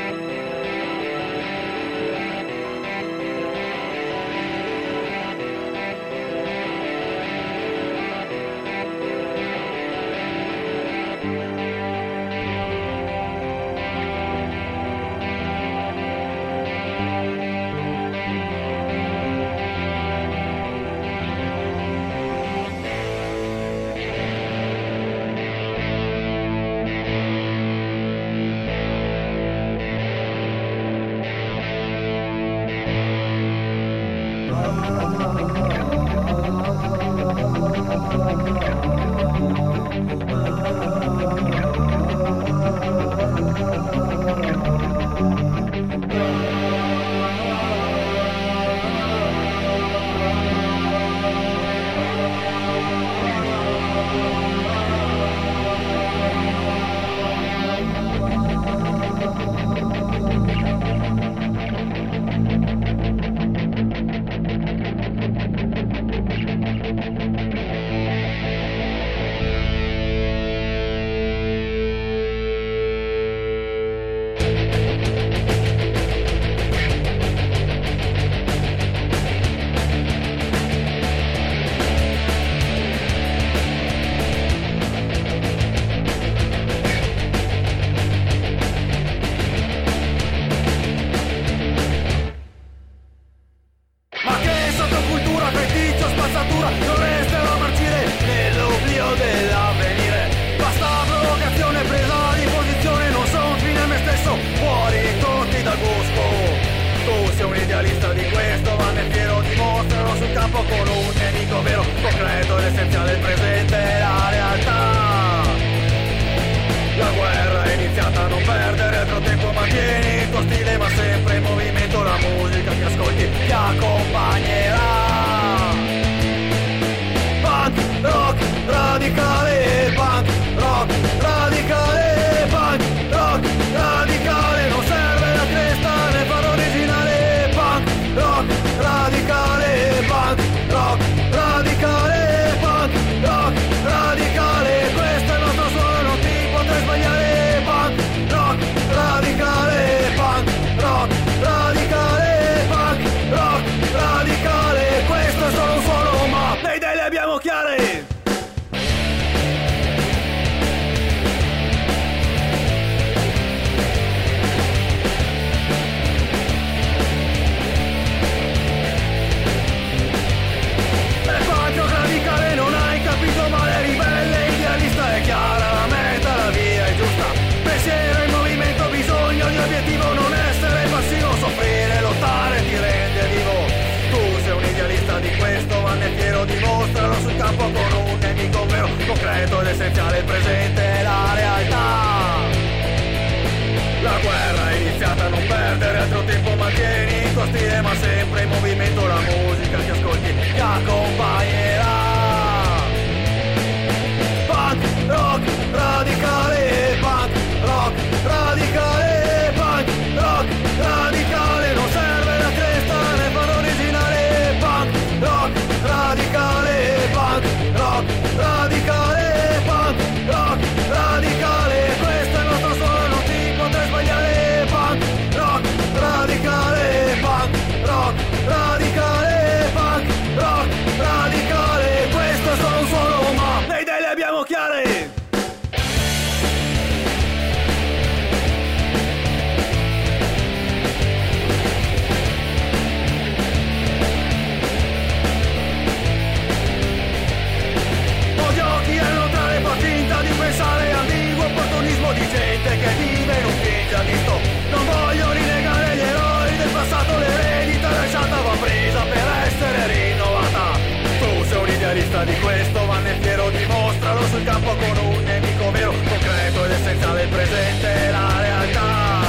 sul campo con un nemico vero, concreto ed essenziale, presente la realtà.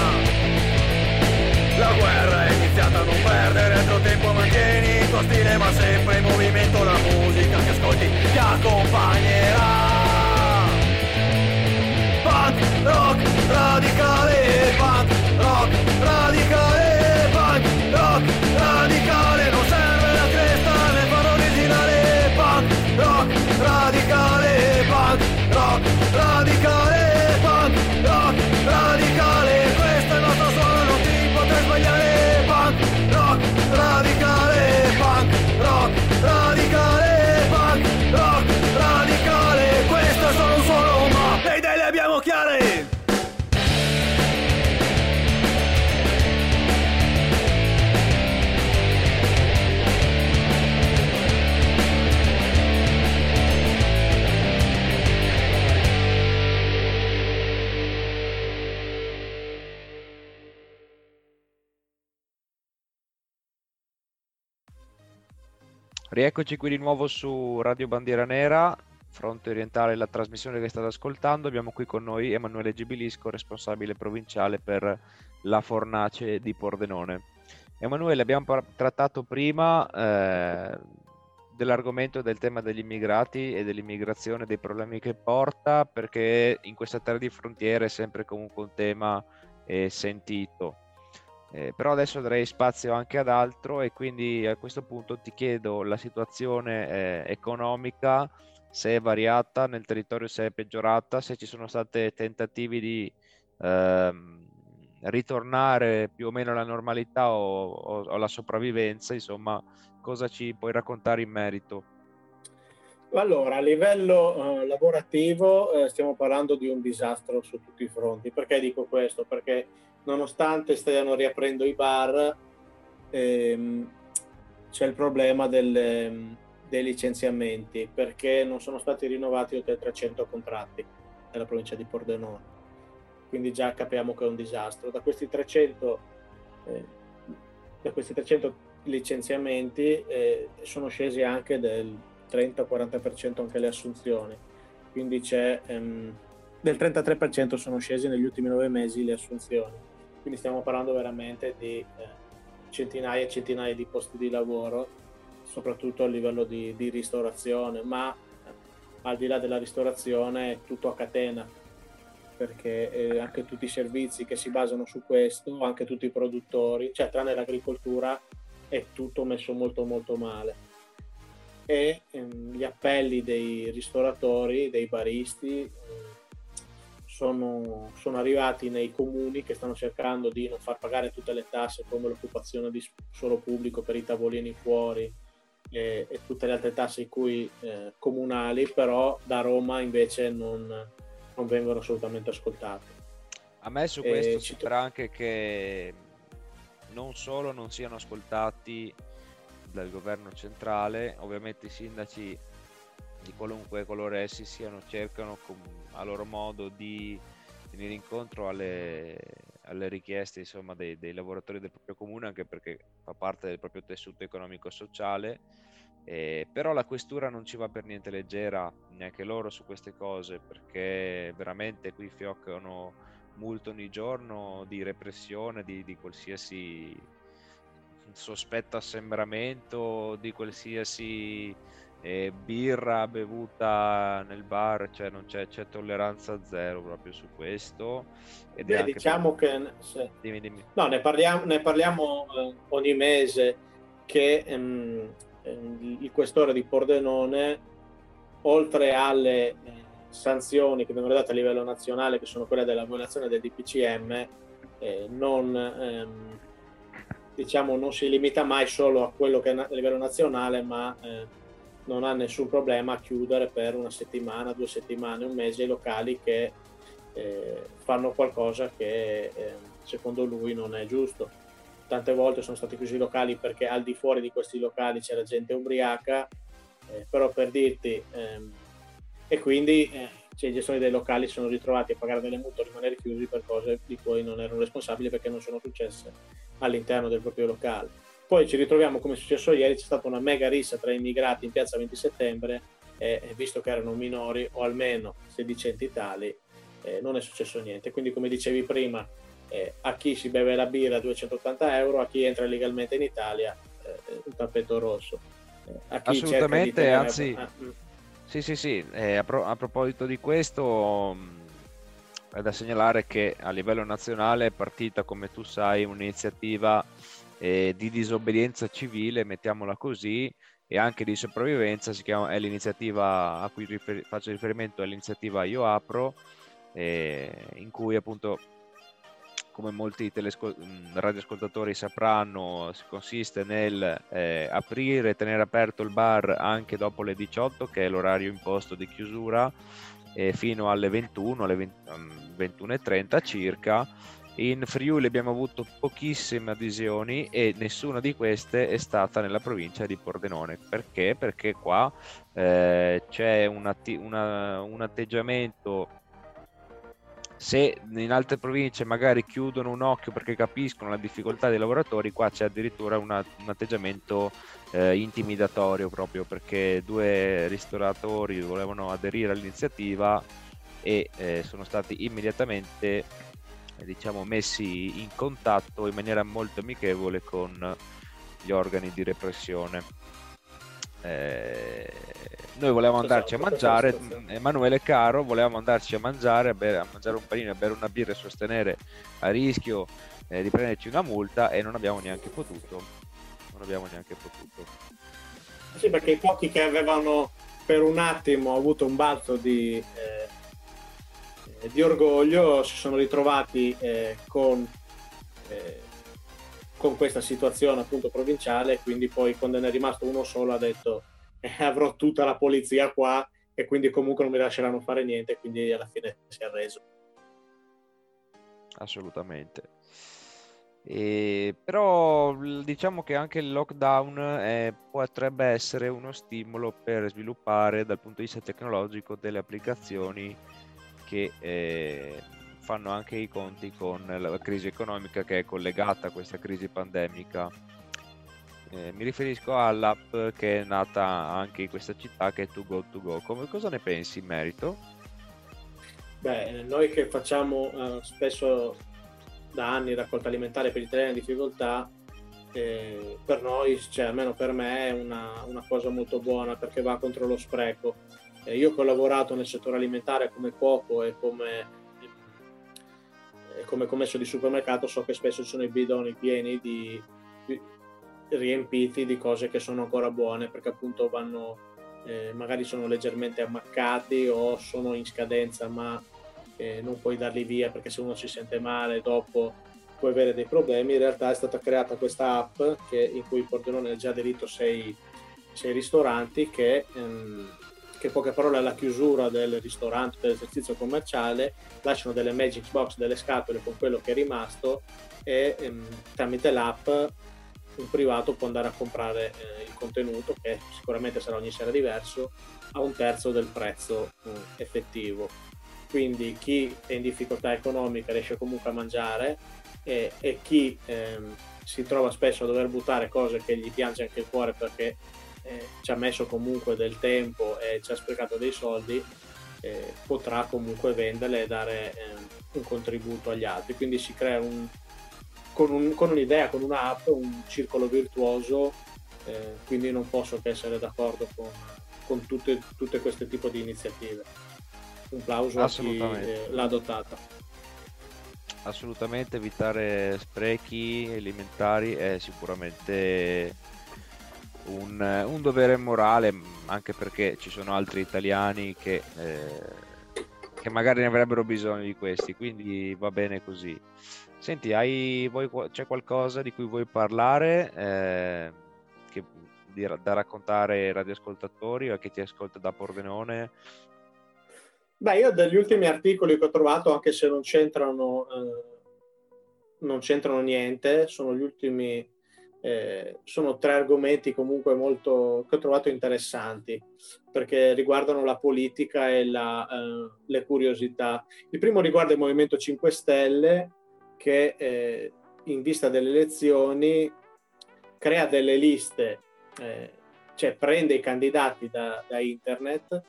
La guerra è iniziata, non perdere altro tempo, mantieni il tuo stile ma sempre in movimento, la musica che ascolti ti accompagnerà. Punk rock radicale, punk rock radicale. Rieccoci qui di nuovo su Radio Bandiera Nera, fronte orientale, la trasmissione che state ascoltando. Abbiamo qui con noi Emanuele Gibilisco, responsabile provinciale per la Fornace di Pordenone. Emanuele, abbiamo par- trattato prima eh, dell'argomento del tema degli immigrati e dell'immigrazione, dei problemi che porta, perché in questa terra di frontiera è sempre comunque un tema eh, sentito. Eh, però adesso darei spazio anche ad altro e quindi a questo punto ti chiedo la situazione eh, economica, se è variata nel territorio, se è peggiorata, se ci sono stati tentativi di ehm, ritornare più o meno alla normalità o, o alla sopravvivenza, insomma, cosa ci puoi raccontare in merito? Allora, a livello eh, lavorativo eh, stiamo parlando di un disastro su tutti i fronti. Perché dico questo? Perché nonostante stiano riaprendo i bar, ehm, c'è il problema del, ehm, dei licenziamenti perché non sono stati rinnovati oltre 300 contratti nella provincia di Pordenone. Quindi già capiamo che è un disastro. Da questi 300, eh, da questi 300 licenziamenti eh, sono scesi anche del 30-40% anche le assunzioni. Quindi c'è ehm, del 33% sono scesi negli ultimi nove mesi le assunzioni. Quindi stiamo parlando veramente di eh, centinaia e centinaia di posti di lavoro, soprattutto a livello di, di ristorazione, ma eh, al di là della ristorazione è tutto a catena, perché eh, anche tutti i servizi che si basano su questo, anche tutti i produttori, cioè tranne l'agricoltura, è tutto messo molto molto male. E ehm, gli appelli dei ristoratori, dei baristi eh, sono, sono, arrivati nei comuni che stanno cercando di non far pagare tutte le tasse come l'occupazione di suolo pubblico per i tavolini fuori e, e tutte le altre tasse cui, eh, comunali, però da Roma invece non, non vengono assolutamente ascoltate. A me su questo sembra anche che non solo non siano ascoltati dal governo centrale, ovviamente i sindaci di qualunque colore essi siano cercano a loro modo di venire incontro alle, alle richieste insomma, dei, dei, lavoratori del proprio comune anche perché fa parte del proprio tessuto economico-sociale. Eh, però la questura non ci va per niente leggera neanche loro su queste cose perché veramente qui fioccano multe ogni giorno di repressione di, di qualsiasi sospetto assembramento di qualsiasi eh, birra bevuta nel bar, cioè non c'è, c'è tolleranza zero proprio su questo. Ed Beh, diciamo per... che sì. dimmi, dimmi. No, ne parliamo, ne parliamo eh, ogni mese che ehm, ehm, il questore di Pordenone, oltre alle eh, sanzioni che vengono date a livello nazionale, che sono quelle della violazione del DPCM, eh, non ehm, diciamo, non si limita mai solo a quello che è a livello nazionale, ma eh, non ha nessun problema a chiudere per una settimana, due settimane, un mese i locali che eh, fanno qualcosa che eh, secondo lui non è giusto. Tante volte sono stati chiusi i locali perché al di fuori di questi locali c'era gente ubriaca, eh, però per dirti, ehm, e quindi eh, cioè, i gestori dei locali sono ritrovati a pagare delle multe o rimanere chiusi per cose di cui non erano responsabili perché non sono successe all'interno del proprio locale. Poi ci ritroviamo come è successo ieri, c'è stata una mega rissa tra immigrati in piazza 20 settembre e visto che erano minori o almeno sedicenti tali, eh, non è successo niente. Quindi come dicevi prima, eh, a chi si beve la birra a 280 euro, a chi entra legalmente in Italia eh, un tappeto rosso. Eh, Assolutamente, tenere... anzi... Ah, mm. Sì, sì, sì, eh, a, pro- a, proposito di questo mh, è da segnalare che a livello nazionale è partita, come tu sai, un'iniziativa eh, di disobbedienza civile, mettiamola così, e anche di sopravvivenza, si chiama, è l'iniziativa a cui rifer- faccio riferimento, è l'iniziativa Io Apro, eh, in cui appunto come molti telesco- radioascoltatori sapranno, consiste nel eh, aprire e tenere aperto il bar anche dopo le 18, che è l'orario imposto di chiusura, eh, fino alle 21, alle 20, 21.30 circa. In Friuli abbiamo avuto pochissime adesioni e nessuna di queste è stata nella provincia di Pordenone. Perché? Perché qua eh, c'è un, atti- una, un atteggiamento se in altre province magari chiudono un occhio perché capiscono la difficoltà dei lavoratori, qua c'è addirittura una, un atteggiamento eh, intimidatorio proprio perché due ristoratori volevano aderire all'iniziativa e eh, sono stati immediatamente diciamo, messi in contatto in maniera molto amichevole con gli organi di repressione. Eh, noi volevamo andarci a mangiare, Emanuele Caro volevamo andarci a mangiare, a, bere, a mangiare un panino, a bere una birra e sostenere a rischio eh, di prenderci una multa e non abbiamo neanche potuto. Non abbiamo neanche potuto. Sì, perché i pochi che avevano per un attimo avuto un balzo di, eh, di orgoglio si sono ritrovati eh, con, eh, con, questa situazione appunto provinciale, quindi poi quando ne è rimasto uno solo ha detto eh, avrò tutta la polizia qua e quindi comunque non mi lasceranno fare niente, quindi alla fine si è arreso. Assolutamente. E, però diciamo che anche il lockdown eh, potrebbe essere uno stimolo per sviluppare dal punto di vista tecnologico delle applicazioni che eh, fanno anche i conti con la crisi economica che è collegata a questa crisi pandemica. Eh, mi riferisco all'app che è nata anche in questa città che è To Go To Go. Come, cosa ne pensi in merito? Beh, noi che facciamo eh, spesso da anni raccolta alimentare per gli italiani in difficoltà, eh, per noi, cioè almeno per me, è una, una cosa molto buona perché va contro lo spreco eh, io che ho lavorato nel settore alimentare come cuoco e come, e come commesso di supermercato so che spesso ci sono i bidoni pieni di, di, riempiti di cose che sono ancora buone perché appunto vanno eh, magari sono leggermente ammaccati o sono in scadenza ma eh, non puoi darli via perché se uno si sente male dopo puoi avere dei problemi. In realtà è stata creata questa app che, in cui Pordenone ha già aderito sei, sei ristoranti che ehm, che poche parole alla chiusura del ristorante, dell'esercizio commerciale, lasciano delle magic box, delle scatole con quello che è rimasto e ehm, tramite l'app un privato può andare a comprare eh, il contenuto, che sicuramente sarà ogni sera diverso, a un terzo del prezzo eh, effettivo. Quindi chi è in difficoltà economica riesce comunque a mangiare e, e chi ehm, si trova spesso a dover buttare cose che gli piange anche il cuore perché eh, ci ha messo comunque del tempo e ci ha sprecato dei soldi, eh, potrà comunque venderle e dare eh, un contributo agli altri. Quindi si crea un, con, un, con, un'idea, con un'app, un circolo virtuoso, eh, quindi non posso che essere d'accordo con, con tutte, tutte queste tipi di iniziative. Un plauso a chi eh, l'ha adottata assolutamente evitare sprechi alimentari è sicuramente un, un, dovere morale, anche perché ci sono altri italiani che, eh, che, magari ne avrebbero bisogno di questi, quindi va bene così. Senti, hai, vuoi, c'è qualcosa di cui vuoi parlare eh, che, di, da raccontare ai radioascoltatori o a chi ti ascolta da Pordenone? Beh, io degli ultimi articoli che ho trovato, anche se non c'entrano, eh, non c'entrano niente, sono gli ultimi eh, sono tre argomenti comunque molto che ho trovato interessanti perché riguardano la politica e la, eh, le curiosità. Il primo riguarda il Movimento 5 Stelle che eh, in vista delle elezioni crea delle liste, eh, cioè prende i candidati da, da, internet,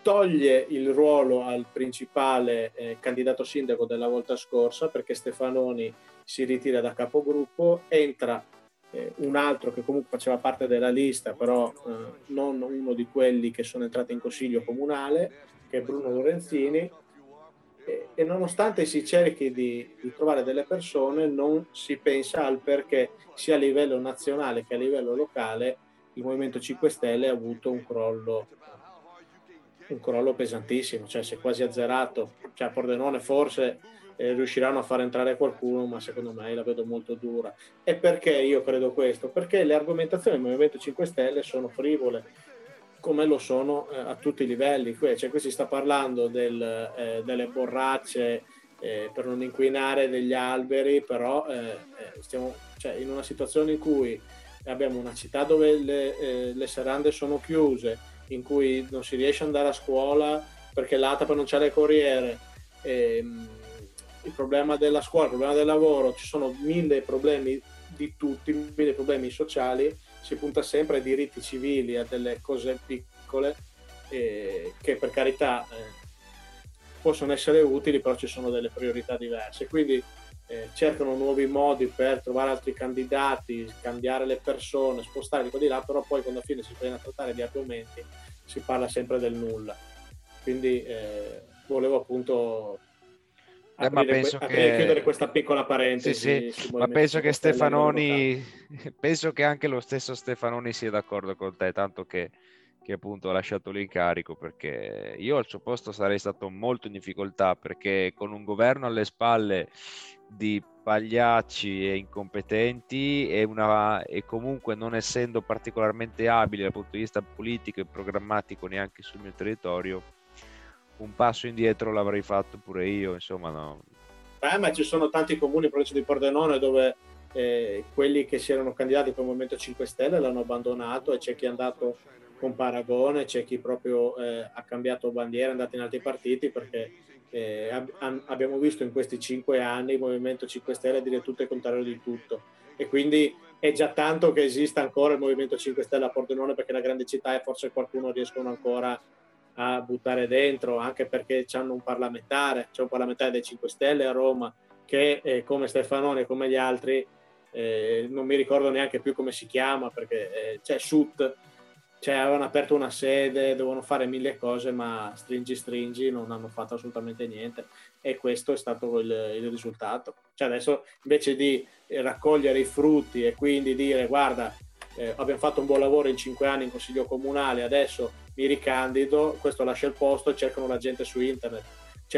toglie il ruolo al principale eh, candidato sindaco della volta scorsa perché Stefanoni si ritira da capogruppo, entra eh, un altro che comunque faceva parte della lista, però eh, non uno di quelli che sono entrati in consiglio comunale, che è Bruno Lorenzini, e, e nonostante si cerchi di, di, trovare delle persone, non si pensa al perché sia a livello nazionale che a livello locale il Movimento 5 Stelle ha avuto un crollo un crollo pesantissimo, cioè si è quasi azzerato, cioè Pordenone forse eh, riusciranno a far entrare qualcuno, ma secondo me la vedo molto dura. E perché io credo questo? Perché le argomentazioni del Movimento 5 Stelle sono frivole, come lo sono eh, a tutti i livelli. Cioè, qui si sta parlando del, eh, delle borracce eh, per non inquinare degli alberi, però eh, eh, stiamo cioè, in una situazione in cui abbiamo una città dove le, le serrande sono chiuse, in cui non si riesce ad andare a scuola perché l'ATAP non c'è le corriere, ehm, il problema della scuola, il problema del lavoro, ci sono mille problemi di tutti, mille problemi sociali, si punta sempre ai diritti civili, a delle cose piccole eh, che per carità eh, possono essere utili, però ci sono delle priorità diverse. Quindi eh, cercano nuovi modi per trovare altri candidati, cambiare le persone, spostare di qua di là, però poi quando alla fine si viene a trattare di argomenti si parla sempre del nulla. Quindi eh, volevo appunto eh, ma penso que- che... chiudere questa piccola parentesi. Sì, sì, ma penso che Stefanoni, penso che anche lo stesso Stefanoni sia d'accordo con te, tanto che, che appunto ha lasciato l'incarico perché io al suo posto sarei stato molto in difficoltà perché con un governo alle spalle di pagliacci e incompetenti e, una, e comunque non essendo particolarmente abile dal punto di vista politico e programmatico neanche sul mio territorio, un passo indietro l'avrei fatto pure io, insomma no. Eh, ma ci sono tanti comuni in provincia di Pordenone dove eh, quelli che si erano candidati per il Movimento 5 Stelle l'hanno abbandonato e c'è chi è andato con Paragone, c'è chi proprio eh, ha cambiato bandiera, è andato in altri partiti perché eh, ab- abbiamo visto in questi cinque anni il Movimento 5 Stelle dire tutto e contrario di tutto e quindi è già tanto che esista ancora il Movimento 5 Stelle a Pordenone perché una grande città e forse qualcuno riescono ancora a buttare dentro anche perché hanno un parlamentare, c'è un parlamentare dei 5 Stelle a Roma che eh, come Stefanoni e come gli altri eh, non mi ricordo neanche più come si chiama perché eh, c'è Sut cioè avevano aperto una sede, dovevano fare mille cose, ma stringi stringi non hanno fatto assolutamente niente e questo è stato il, il risultato. Cioè adesso invece di raccogliere i frutti e quindi dire guarda eh, abbiamo fatto un buon lavoro in cinque anni in consiglio comunale, adesso mi ricandido, questo lascia il posto cercano la gente su internet,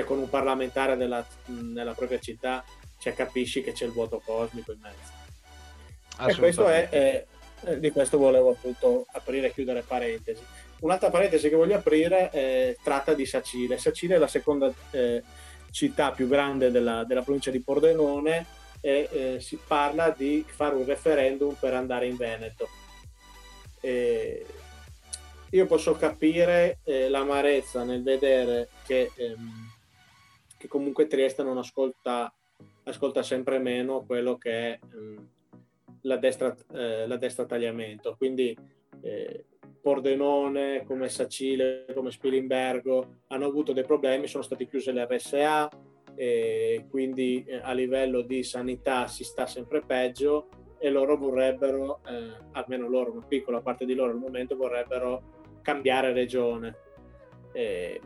con un parlamentare della, nella propria città, cioè capisci che c'è il vuoto cosmico in mezzo. E questo è, è eh, di questo volevo appunto aprire e chiudere parentesi. Un'altra parentesi che voglio aprire eh, tratta di Sacile. Sacile è la seconda eh, città più grande della, della, provincia di Pordenone e eh, si parla di fare un referendum per andare in Veneto. io posso capire eh, l'amarezza nel vedere che, ehm, che comunque Trieste non ascolta, ascolta sempre meno quello che è... Ehm, la destra, eh, la destra tagliamento. Quindi eh, Pordenone, come Sacile, come Spilimbergo hanno avuto dei problemi, sono stati chiuse le RSA, e quindi eh, a livello di sanità si sta sempre peggio e loro vorrebbero, eh, almeno loro, una piccola parte di loro al momento, vorrebbero cambiare regione. Eh,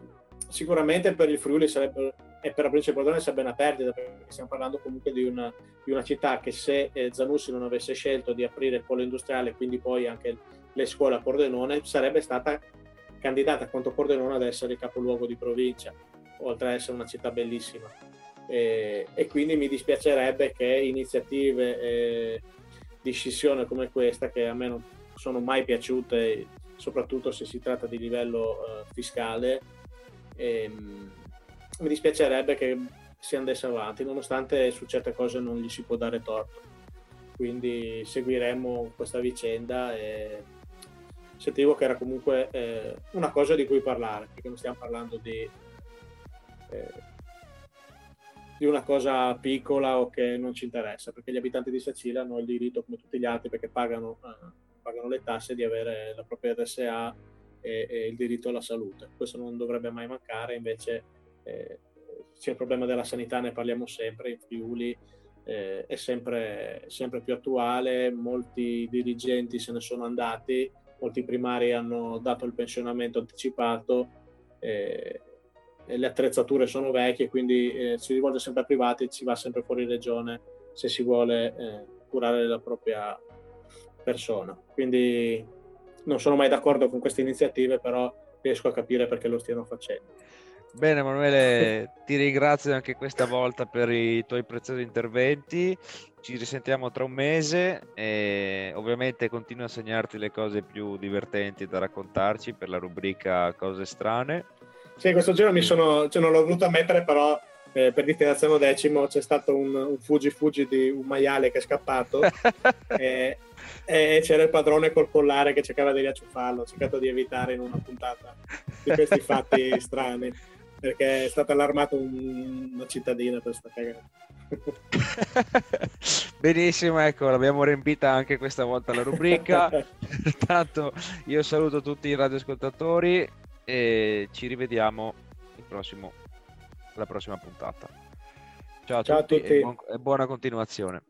sicuramente per il Friuli sarebbe e per la provincia di Pordenone sarebbe una perdita perché stiamo parlando comunque di una, di una città che se eh, Zanussi non avesse scelto di aprire il polo industriale e quindi poi anche le scuole a Pordenone sarebbe stata candidata quanto Pordenone ad essere il capoluogo di provincia oltre ad essere una città bellissima e, e quindi mi dispiacerebbe che iniziative eh, di scissione come questa che a me non sono mai piaciute soprattutto se si tratta di livello eh, fiscale ehm, mi dispiacerebbe che si andasse avanti, nonostante su certe cose non gli si può dare torto. Quindi seguiremo questa vicenda e sentivo che era comunque eh, una cosa di cui parlare, perché non stiamo parlando di, di una cosa piccola o che non ci interessa, perché gli abitanti di Sicilia hanno il diritto, come tutti gli altri, perché pagano, eh, pagano le tasse, di avere la propria RSA e, e il diritto alla salute. Questo non dovrebbe mai mancare, invece eh, c'è il problema della sanità, ne parliamo sempre, in Friuli eh, è sempre, sempre, più attuale, molti dirigenti se ne sono andati, molti primari hanno dato il pensionamento anticipato, eh, le attrezzature sono vecchie, quindi eh, si rivolge sempre a privati, si va sempre fuori regione se si vuole eh, curare la propria persona. Quindi non sono mai d'accordo con queste iniziative, però riesco a capire perché lo stiano facendo. Bene Emanuele, ti ringrazio anche questa volta per i tuoi preziosi interventi. Ci risentiamo tra un mese e ovviamente continuo a segnarti le cose più divertenti da raccontarci per la rubrica Cose strane. Sì, questo giro mi sono, cioè non l'ho voluto mettere, però eh, per destinazione decimo c'è stato un, un fuggi fuggi di un maiale che è scappato e, e, c'era il padrone col collare che cercava di riacciuffarlo. Ho cercato di evitare in una puntata di questi fatti strani. perché è stata allarmata un- una cittadina per sta cagata. Benissimo, ecco, l'abbiamo riempita anche questa volta la rubrica. Pertanto io saluto tutti i radioascoltatori e ci rivediamo il prossimo, la prossima puntata. Ciao a Ciao a tutti, tutti. E, buon- e buona continuazione.